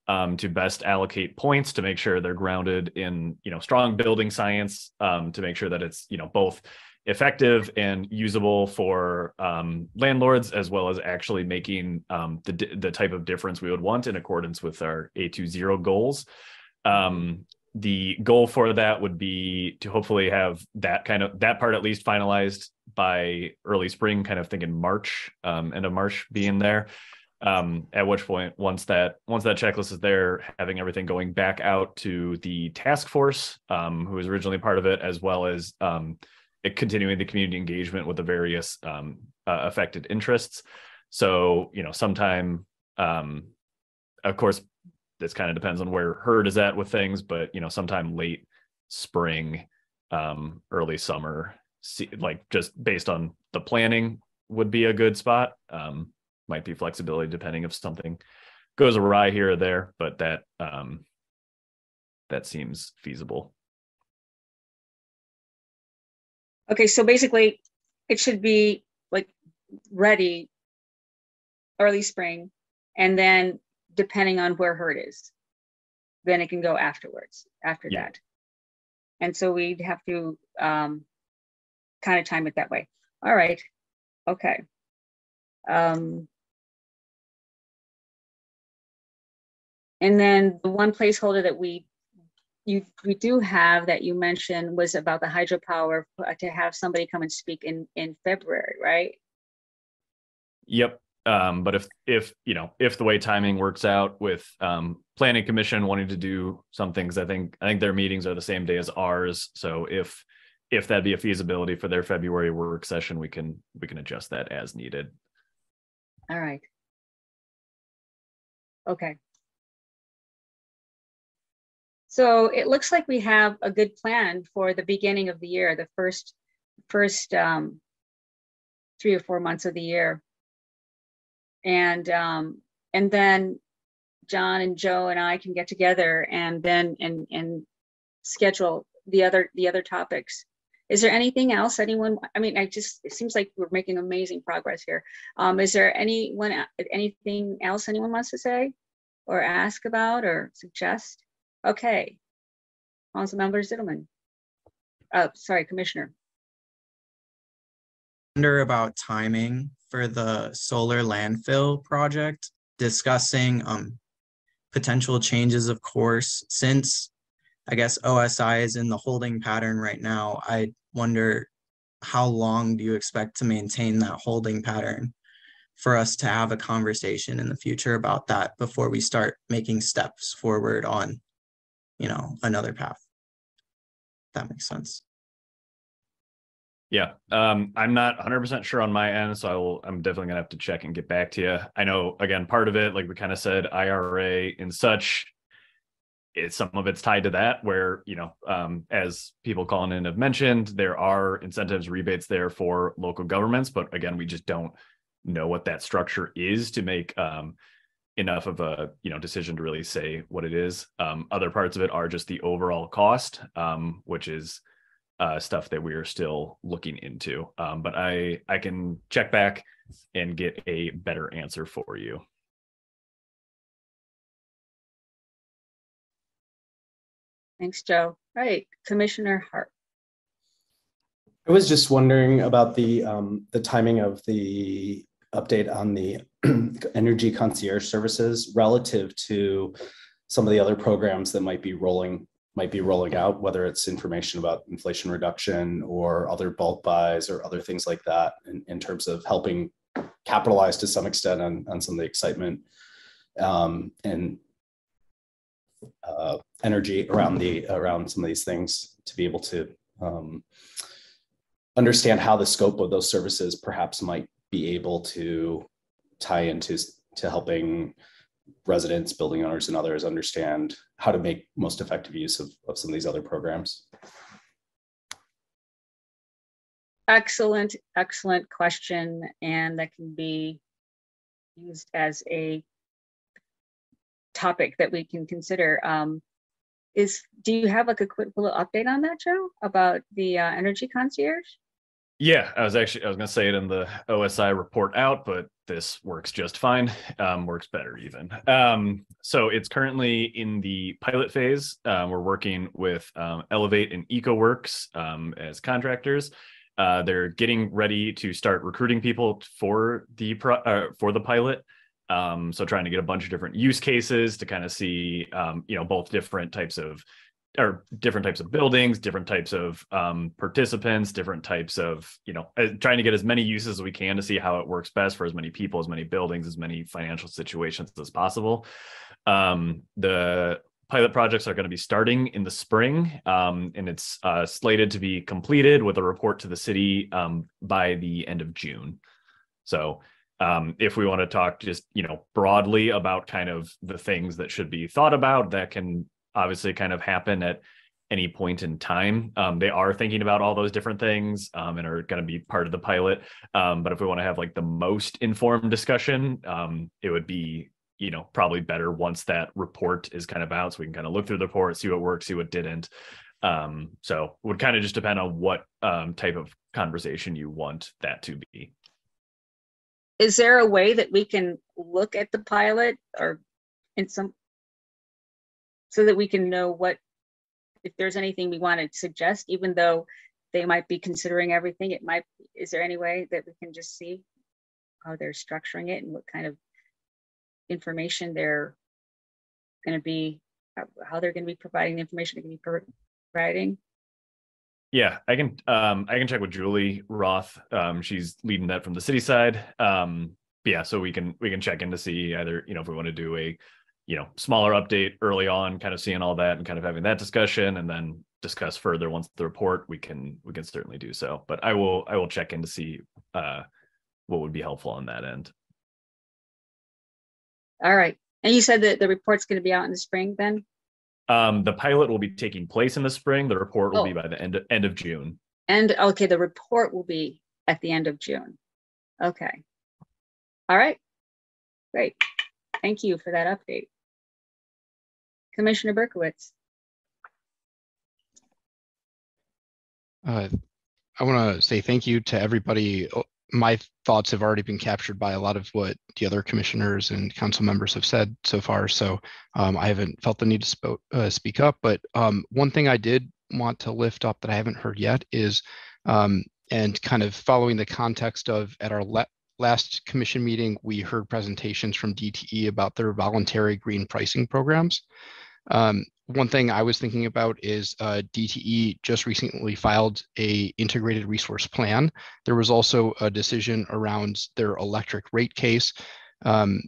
um, to best allocate points to make sure they're grounded in you know strong building science um, to make sure that it's you know both effective and usable for um, landlords, as well as actually making um, the the type of difference we would want in accordance with our A2ZERO goals. Um, the goal for that would be to hopefully have that kind of that part at least finalized by early spring, kind of thinking March, um, end of March being there. Um, at which point, once that once that checklist is there, having everything going back out to the task force, um, who was originally part of it, as well as um, continuing the community engagement with the various um, uh, affected interests. So, you know, sometime, um, of course, this kind of depends on where HERD is at with things, but you know, sometime late spring, um, early summer, see, like just based on the planning would be a good spot. Um, might be flexibility depending if something goes awry here or there, but that um, that seems feasible. Okay, so basically it should be like ready early spring And then depending on where her is, then it can go afterwards, after Yeah. that. And so we'd have to um, kind of time it that way. All right, okay. Um, and then the one placeholder that we you we do have that you mentioned was about the hydropower to have somebody come and speak in in February, right? Yep. Um, but if if you know if the way timing works out with um, planning commission wanting to do some things, I think I think their meetings are the same day as ours. So if if that'd be a feasibility for their February work session, we can we can adjust that as needed. All right. Okay. So it looks like we have a good plan for the beginning of the year, the first, first um, three or four months of the year. And, um, and then John and Joe and I can get together and then, and, and schedule the other, the other topics. Is there anything else anyone, I mean, I just, it seems like we're making amazing progress here. Um, is there anyone, anything else anyone wants to say or ask about or suggest? Okay. Councilmember Zittelman. Uh, sorry, Commissioner. wonder about timing for the solar landfill project, discussing um potential changes of course, since I guess OSI is in the holding pattern right now, I wonder how long do you expect to maintain that holding pattern for us to have a conversation in the future about that before we start making steps forward on, you know, another path? That makes sense. Yeah, um, I'm not 100% sure on my end, so I will. I'm definitely gonna have to check and get back to you. I know, again, part of it, like we kind of said, IRA and such. It's some of it's tied to that, where you know, um, as people calling in have mentioned, there are incentives, rebates there for local governments, but again, we just don't know what that structure is to make um, enough of a you know decision to really say what it is. Um, other parts of it are just the overall cost, um, which is uh, stuff that we are still looking into. Um, but I I can check back and get a better answer for you. Thanks, Joe. All right, Commissioner Hart. I was just wondering about the, um, the timing of the update on the energy concierge services relative to some of the other programs that might be rolling, might be rolling out, whether it's information about inflation reduction or other bulk buys or other things like that in, in terms of helping capitalize to some extent on, on some of the excitement um, and uh, energy around the, around some of these things to be able to um, understand how the scope of those services perhaps might be able to tie into to helping residents, building owners, and others understand how to make most effective use of, of some of these other programs. Excellent, excellent question, and that can be used as a topic that we can consider. Um, is do you have like a quick little update on that, Joe, about the uh, energy concierge? Yeah, I was actually I was gonna say it in the OSI report out, but this works just fine. Um, works better even. Um, so it's currently in the pilot phase. Uh, we're working with um, Elevate and EcoWorks um, as contractors. Uh, they're getting ready to start recruiting people for the pro- uh, for the pilot. Um, so trying to get a bunch of different use cases to kind of see, you know, both different types of or different types of buildings, different types of um, participants, different types of, you know, uh, trying to get as many uses as we can to see how it works best for as many people, as many buildings, as many financial situations as possible. Um, the pilot projects are going to be starting in the spring, um, and it's uh, slated to be completed with a report to the city um, by the end of June. So um, if we want to talk just you know broadly about kind of the things that should be thought about that can obviously kind of happen at any point in time. Um, they are thinking about all those different things um, and are going to be part of the pilot. Um, but if we want to have like the most informed discussion, um, it would be, you know, probably better once that report is kind of out so we can kind of look through the report, see what worked, see what didn't. Um, so it would kind of just depend on what um, type of conversation you want that to be. is there a way that we can look at the pilot or in some so that we can know what if there's anything we want to suggest, even though they might be considering everything, it might, is there any way that we can just see how they're structuring it and what kind of information they're going to be, how- they're going to be providing the information they're going to be providing? Yeah, I can um I can check with Julie Roth. Um she's leading that from the city side. Um yeah, so we can we can check in to see either, you know, if we want to do a you know, smaller update early on, kind of seeing all that and kind of having that discussion and then discuss further once the report, we can we can certainly do so. But I will I will check in to see uh what would be helpful on that end. All right. And you said that the report's going to be out in the spring then? Um the pilot will be taking place in the spring. The report will be Oh. by the end end of June. And, okay, the report will be at the end of June. Okay. All right. Great. Thank you for that update. Commissioner Berkowitz. Uh, I want to say thank you to everybody. Oh, My thoughts have already been captured by a lot of what the other commissioners and council members have said so far. So um, I haven't felt the need to uh, speak up. But um, one thing I did want to lift up that I haven't heard yet is, um, and kind of following the context of at our last commission meeting, we heard presentations from DTE about their voluntary green pricing programs. Um, one thing I was thinking about is uh, DTE just recently filed a integrated resource plan. There was also a decision around their electric rate case. Um,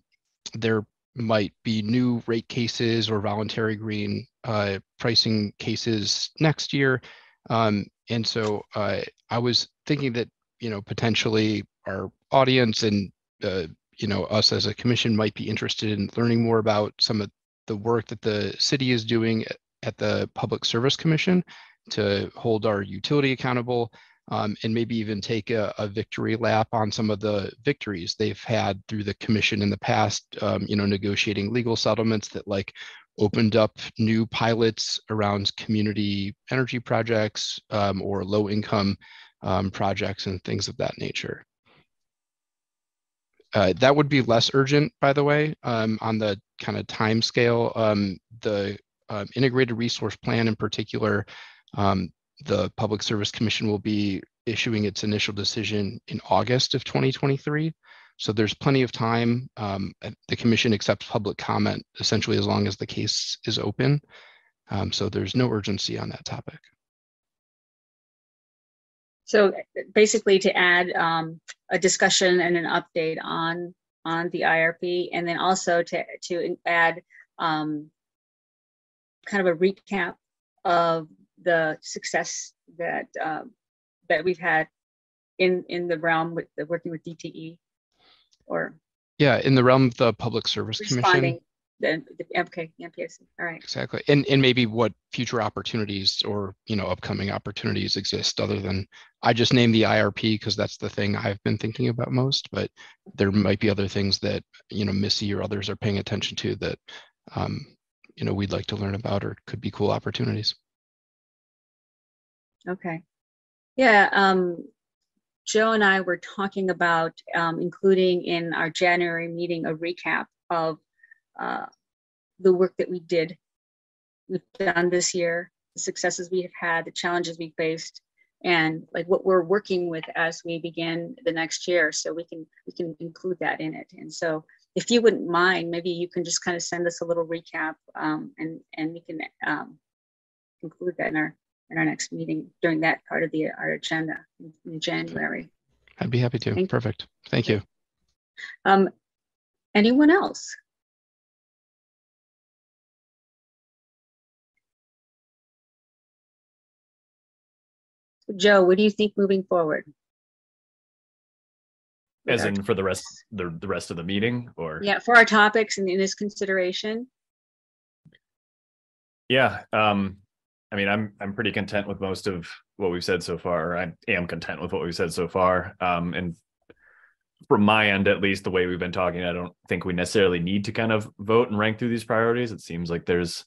there might be new rate cases or voluntary green uh, pricing cases next year. Um, and so uh, I was thinking that, you know, potentially our audience and, uh, you know, us as a commission might be interested in learning more about some of the work that the city is doing at the Public Service Commission to hold our utility accountable um, and maybe even take a, a victory lap on some of the victories they've had through the commission in the past, um, you know, negotiating legal settlements that like opened up new pilots around community energy projects um, or low income um, projects and things of that nature. Uh, that would be less urgent, by the way, um, on the kind of time scale. Um, the um, integrated resource plan in particular, um, the Public Service Commission will be issuing its initial decision in August of 2023. So there's plenty of time. Um, the commission accepts public comment essentially as long as the case is open. Um, so there's no urgency on that topic. So basically to add um, a discussion and an update on, on the IRP and then also to, to add um, kind of a recap of the success that, um, that we've had in, in the realm with the working with DTE or Yeah, in the realm of the Public Service Commission. The, the, okay, MPSC, all right. Exactly. And and maybe what future opportunities or you know upcoming opportunities exist other than I just named the IRP because that's the thing I've been thinking about most, but there might be other things that you know Missy or others are paying attention to that um, you know we'd like to learn about or could be cool opportunities. Okay. Yeah, um, Joe and I were talking about um, including in our January meeting a recap of uh, the work that we did, we've done this year, the successes we have had, the challenges we faced, and like what we're working with as we begin the next year. So we can we can include that in it. And so if you wouldn't mind, maybe you can just kind of send us a little recap um, and and we can um, include that in our in our next meeting during that part of the our agenda in, January. I'd be happy to. Thank- Perfect. Thank you. Um, anyone else? Joe, what do you think moving forward? As our in for the rest, the, the rest of the meeting or? Yeah, for our topics and in this consideration. Yeah, um, I mean, I'm, I'm pretty content with most of what we've said so far. I am content with what we've said so far. Um, and from my end, at least the way we've been talking, I don't think we necessarily need to kind of vote and rank through these priorities. It seems like there's,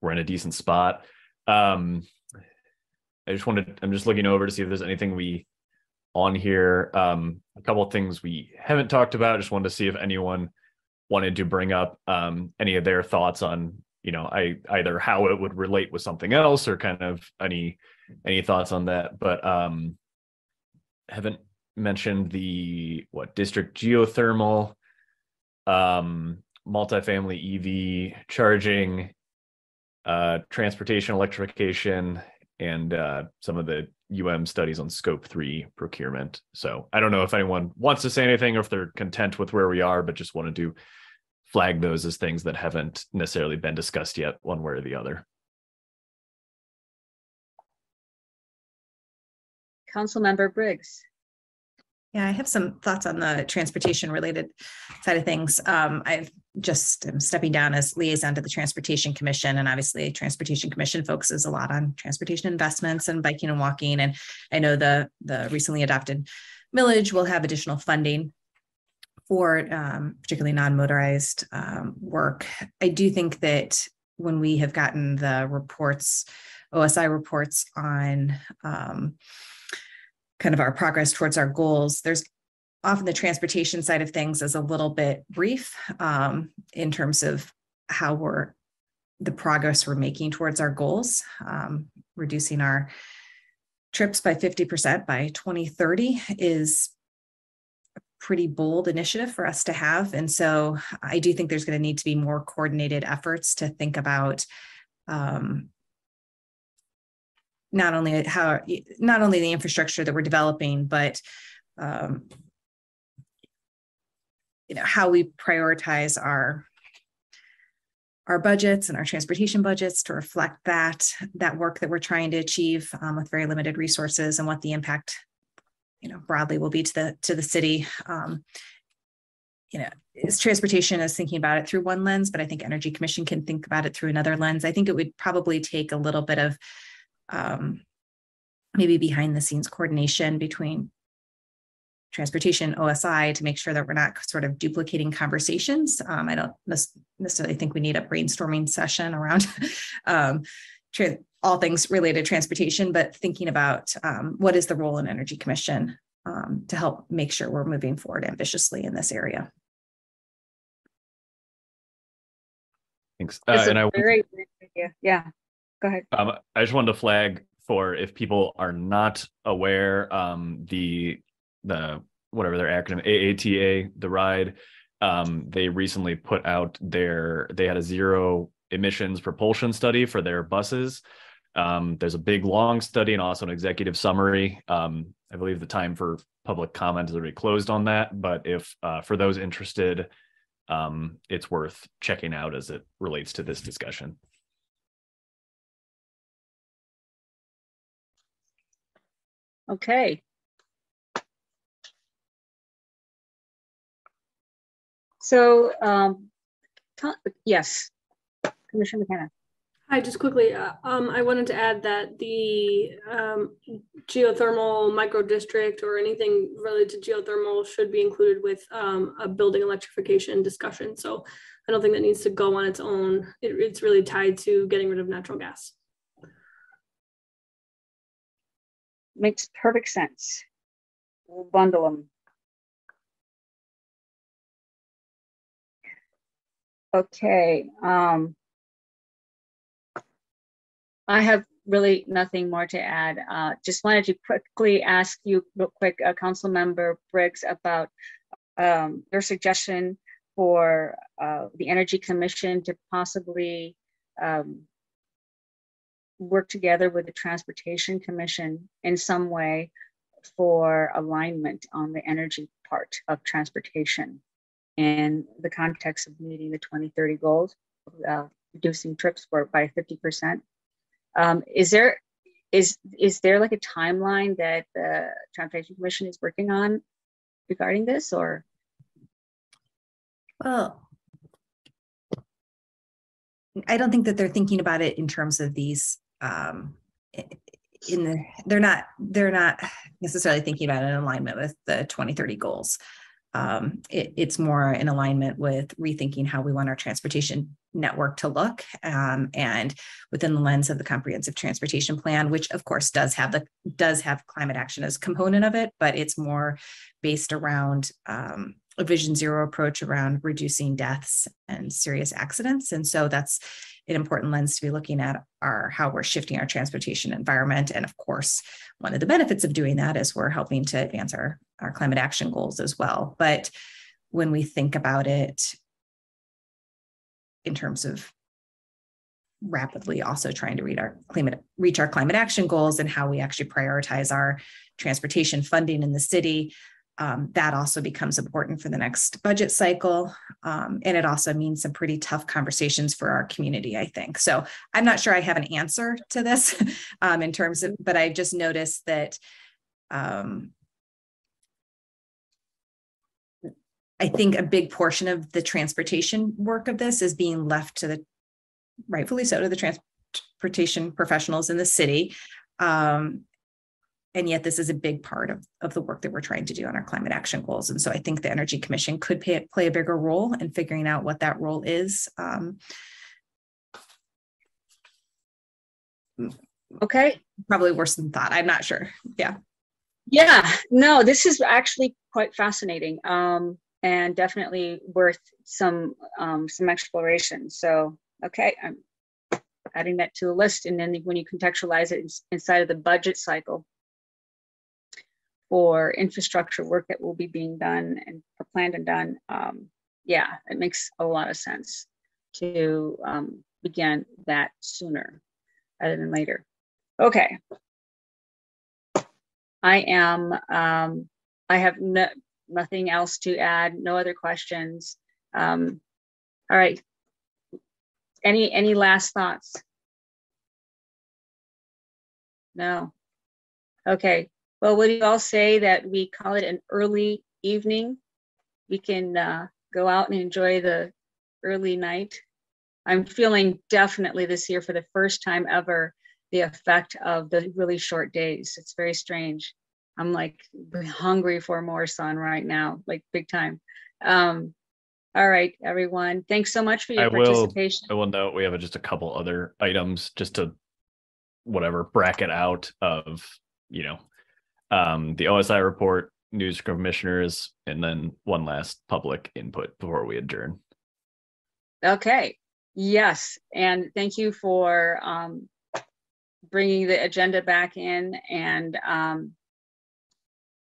we're in a decent spot. Um, I just wanted, I'm just looking over to see if there's anything we on here. Um, a couple of things we haven't talked about. Just wanted to see if anyone wanted to bring up um, any of their thoughts on, you know, I either how it would relate with something else or kind of any any thoughts on that. But um, haven't mentioned the what district geothermal, um, multifamily EV charging, uh, transportation electrification, and uh, some of the UM studies on scope three procurement. So I don't know if anyone wants to say anything or if they're content with where we are, but just wanted to flag those as things that haven't necessarily been discussed yet, one way or the other. Councilmember Briggs. Yeah, I have some thoughts on the transportation related side of things. Um, I've just am stepping down as liaison to the Transportation Commission, and obviously, Transportation Commission focuses a lot on transportation investments and biking and walking. And I know the the recently adopted millage will have additional funding for um, particularly non-motorized um, work. I do think that when we have gotten the reports, OSI reports on um, kind of our progress towards our goals, there's often the transportation side of things is a little bit brief um, in terms of how we're the progress we're making towards our goals, um, reducing our trips by 50% by 2030 is a pretty bold initiative for us to have. And so I do think there's going to need to be more coordinated efforts to think about um, not only how not only the infrastructure that we're developing, but um, you know how we prioritize our our budgets and our transportation budgets to reflect that that work that we're trying to achieve um, with very limited resources and what the impact you know broadly will be to the to the city. Um, you know is transportation is thinking about it through one lens but i think energy commission can think about it through another lens. I think it would probably take a little bit of um, maybe behind the scenes coordination between transportation OSI to make sure that we're not sort of duplicating conversations. Um, I don't necessarily think we need a brainstorming session around um, all things related to transportation, but thinking about um, what is the role in Energy Commission um, to help make sure we're moving forward ambitiously in this area. Thanks. Uh, and I very yeah, yeah. Go ahead. Um, I just wanted to flag for if people are not aware, um, the the whatever their acronym AATA, the ride, um, they recently put out their they had a zero emissions propulsion study for their buses. Um, there's a big long study and also an executive summary. Um, I believe the time for public comment is already closed on that, but if uh, for those interested, um, it's worth checking out as it relates to this discussion. Okay, So, um, yes, Commissioner McKenna. Hi, just quickly, uh, um, I wanted to add that the um, geothermal micro district or anything related to geothermal should be included with um, a building electrification discussion. So I don't think that needs to go on its own. It, it's really tied to getting rid of natural gas. Makes perfect sense. We'll bundle them. Okay. Um, I have really nothing more to add. Uh, just wanted to quickly ask you real quick, uh, Council Member Briggs, about um, your suggestion for uh, the Energy Commission to possibly um, work together with the Transportation Commission in some way for alignment on the energy part of transportation in the context of meeting the 2030 goals, uh, reducing trips for by 50%. Um, is there is is there like a timeline that the Transportation Commission is working on regarding this, or? Well, I don't think that they're thinking about it in terms of these. Um, in the, they're not they're not necessarily thinking about it in alignment with the 2030 goals. Um, it, it's more in alignment with rethinking how we want our transportation network to look um, and within the lens of the comprehensive transportation plan which of course does have the does have climate action as a component of it but it's more based around um, a vision zero approach around reducing deaths and serious accidents. And so that's an important lens to be looking at our how we're shifting our transportation environment. And of course one of the benefits of doing that is we're helping to advance our, our climate action goals as well. But when we think about it in terms of rapidly also trying to our climate reach our climate action goals and how we actually prioritize our transportation funding in the city um, that also becomes important for the next budget cycle um, and it also means some pretty tough conversations for our community i think so i'm not sure i have an answer to this um, in terms of but i just noticed that um, I think a big portion of the transportation work of this is being left to the rightfully so to the transportation professionals in the city. Um, and yet this is a big part of, of the work that we're trying to do on our climate action goals. And so I think the Energy Commission could pay, play a bigger role in figuring out what that role is. Um, okay. Probably worse than thought. I'm not sure. Yeah. Yeah, no, this is actually quite fascinating. Um, and definitely worth some um, some exploration. So okay, I'm adding that to the list, and then when you contextualize it inside of the budget cycle for infrastructure work that will be being done and planned and done, um, yeah, it makes a lot of sense to um, begin that sooner rather than later. Okay. I am, um, I have no, nothing else to add, no other questions. Um, all right. Any any last thoughts? No. Okay. Well, would you all say that we call it an early evening? We can uh, go out and enjoy the early night. I'm feeling definitely this year for the first time ever the effect of the really short days. It's very strange. I'm like hungry for more sun right now, like big time. Um, all right, everyone. Thanks so much for your I participation. Will, I will note we have just a couple other items just to whatever bracket out of, you know, um, the OSI report, news commissioners, and then one last public input before we adjourn. Okay. Yes. And thank you for um, bringing the agenda back in and um,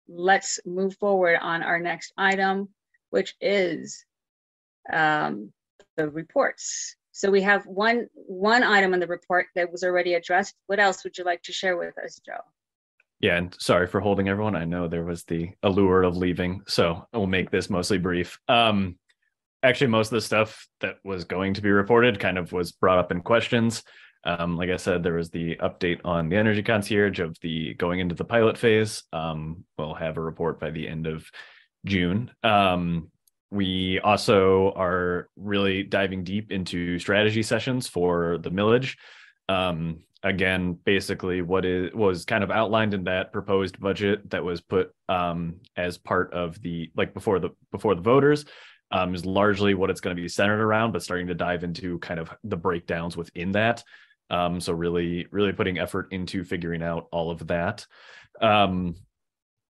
let's move forward on our next item, which is um, the reports. So we have one one item in the report that was already addressed. What else would you like to share with us, Joe? Yeah, and sorry for holding everyone. I know there was the allure of leaving, so I will make this mostly brief. Um, actually, most of the stuff that was going to be reported kind of was brought up in questions. Um, like I said, there was the update on the energy concierge of the going into the pilot phase. Um, we'll have a report by the end of June. Um, we also are really diving deep into strategy sessions for the millage. Um, again, basically, what is was kind of outlined in that proposed budget that was put um, as part of the like before the before the voters. Um, is largely what it's going to be centered around, but starting to dive into kind of the breakdowns within that. Um, so really, really putting effort into figuring out all of that. Um,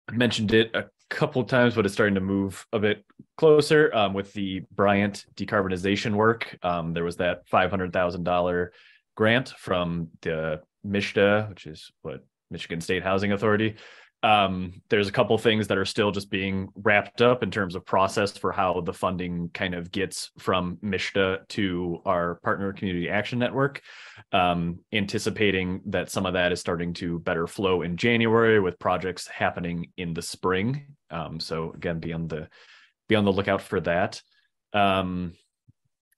I mentioned it a couple times, but it's starting to move a bit closer um, with the Bryant decarbonization work. Um, there was that five hundred thousand dollar grant from the MSHDA, which is what Michigan State Housing Authority, um, there's a couple things that are still just being wrapped up in terms of process for how the funding kind of gets from MSHDA to our partner community action network. Um, anticipating that some of that is starting to better flow in January with projects happening in the spring. Um, so again, be on the be on the lookout for that. Um,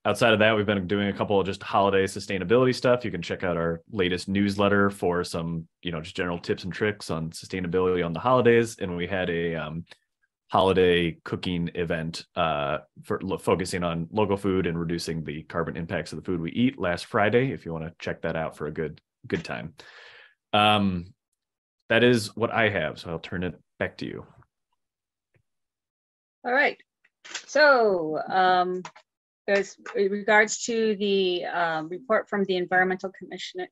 outside of that, we've been doing a couple of just holiday sustainability stuff. You can check out our latest newsletter for some, you know, just general tips and tricks on sustainability on the holidays. And we had a um, holiday cooking event uh, for lo- focusing on local food and reducing the carbon impacts of the food we eat last Friday. If you want to check that out for a good good time. Um, that is what I have. So I'll turn it back to you. All right. So um, as in regards to the um, report from the environmental commissioner,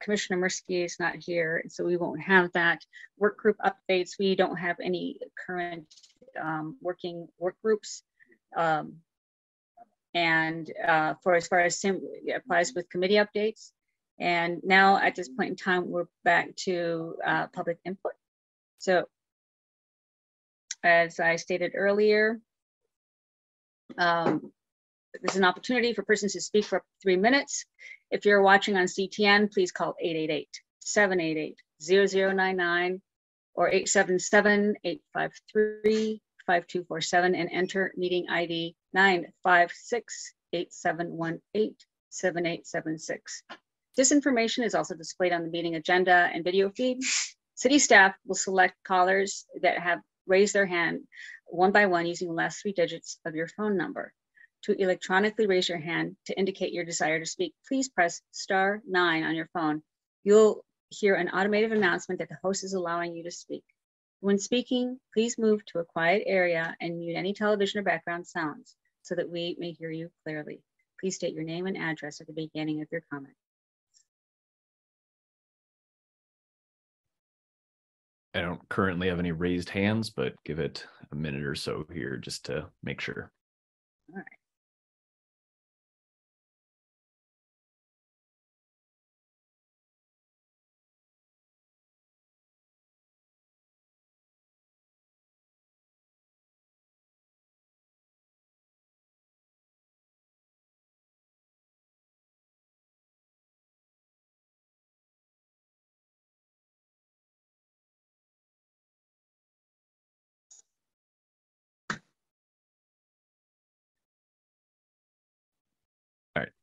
Commissioner Mirsky is not here, so we won't have that. Work group updates, we don't have any current um, working work groups. Um, and uh, for as far as sim applies with committee updates. And now at this point in time, we're back to uh, public input. So as I stated earlier, um, there's an opportunity for persons to speak for three minutes. If you're watching on CTN, please call 888-788-0099 or 877-853-5247 and enter meeting ID 956-8718-7876. This information is also displayed on the meeting agenda and video feed. City staff will select callers that have raised their hand one by one using the last three digits of your phone number. To electronically raise your hand to indicate your desire to speak, please press star nine on your phone. You'll hear an automated announcement that the host is allowing you to speak. When speaking, please move to a quiet area and mute any television or background sounds so that we may hear you clearly. Please state your name and address at the beginning of your comment. I don't currently have any raised hands, but give it a minute or so here just to make sure. All right.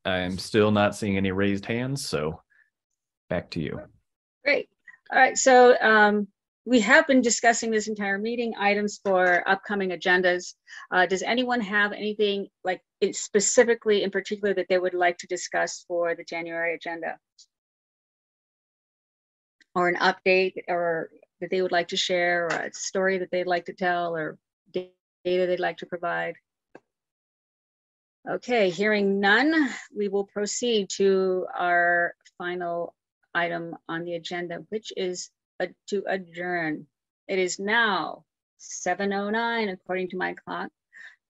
I'm still not seeing any raised hands, so back to you. Great. All right, so um, we have been discussing this entire meeting items for upcoming agendas. Uh, does anyone have anything like specifically in particular that they would like to discuss for the January agenda? Or an update or that they would like to share or a story that they'd like to tell or data they'd like to provide? Okay, hearing none, we will proceed to our final item on the agenda, which is uh, to adjourn. It is now 7.09 according to my clock.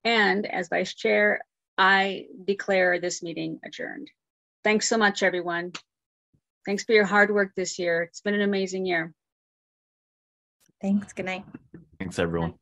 And as vice chair, I declare this meeting adjourned. Thanks so much, everyone. Thanks for your hard work this year. It's been an amazing year. Thanks. Good night. Thanks, everyone.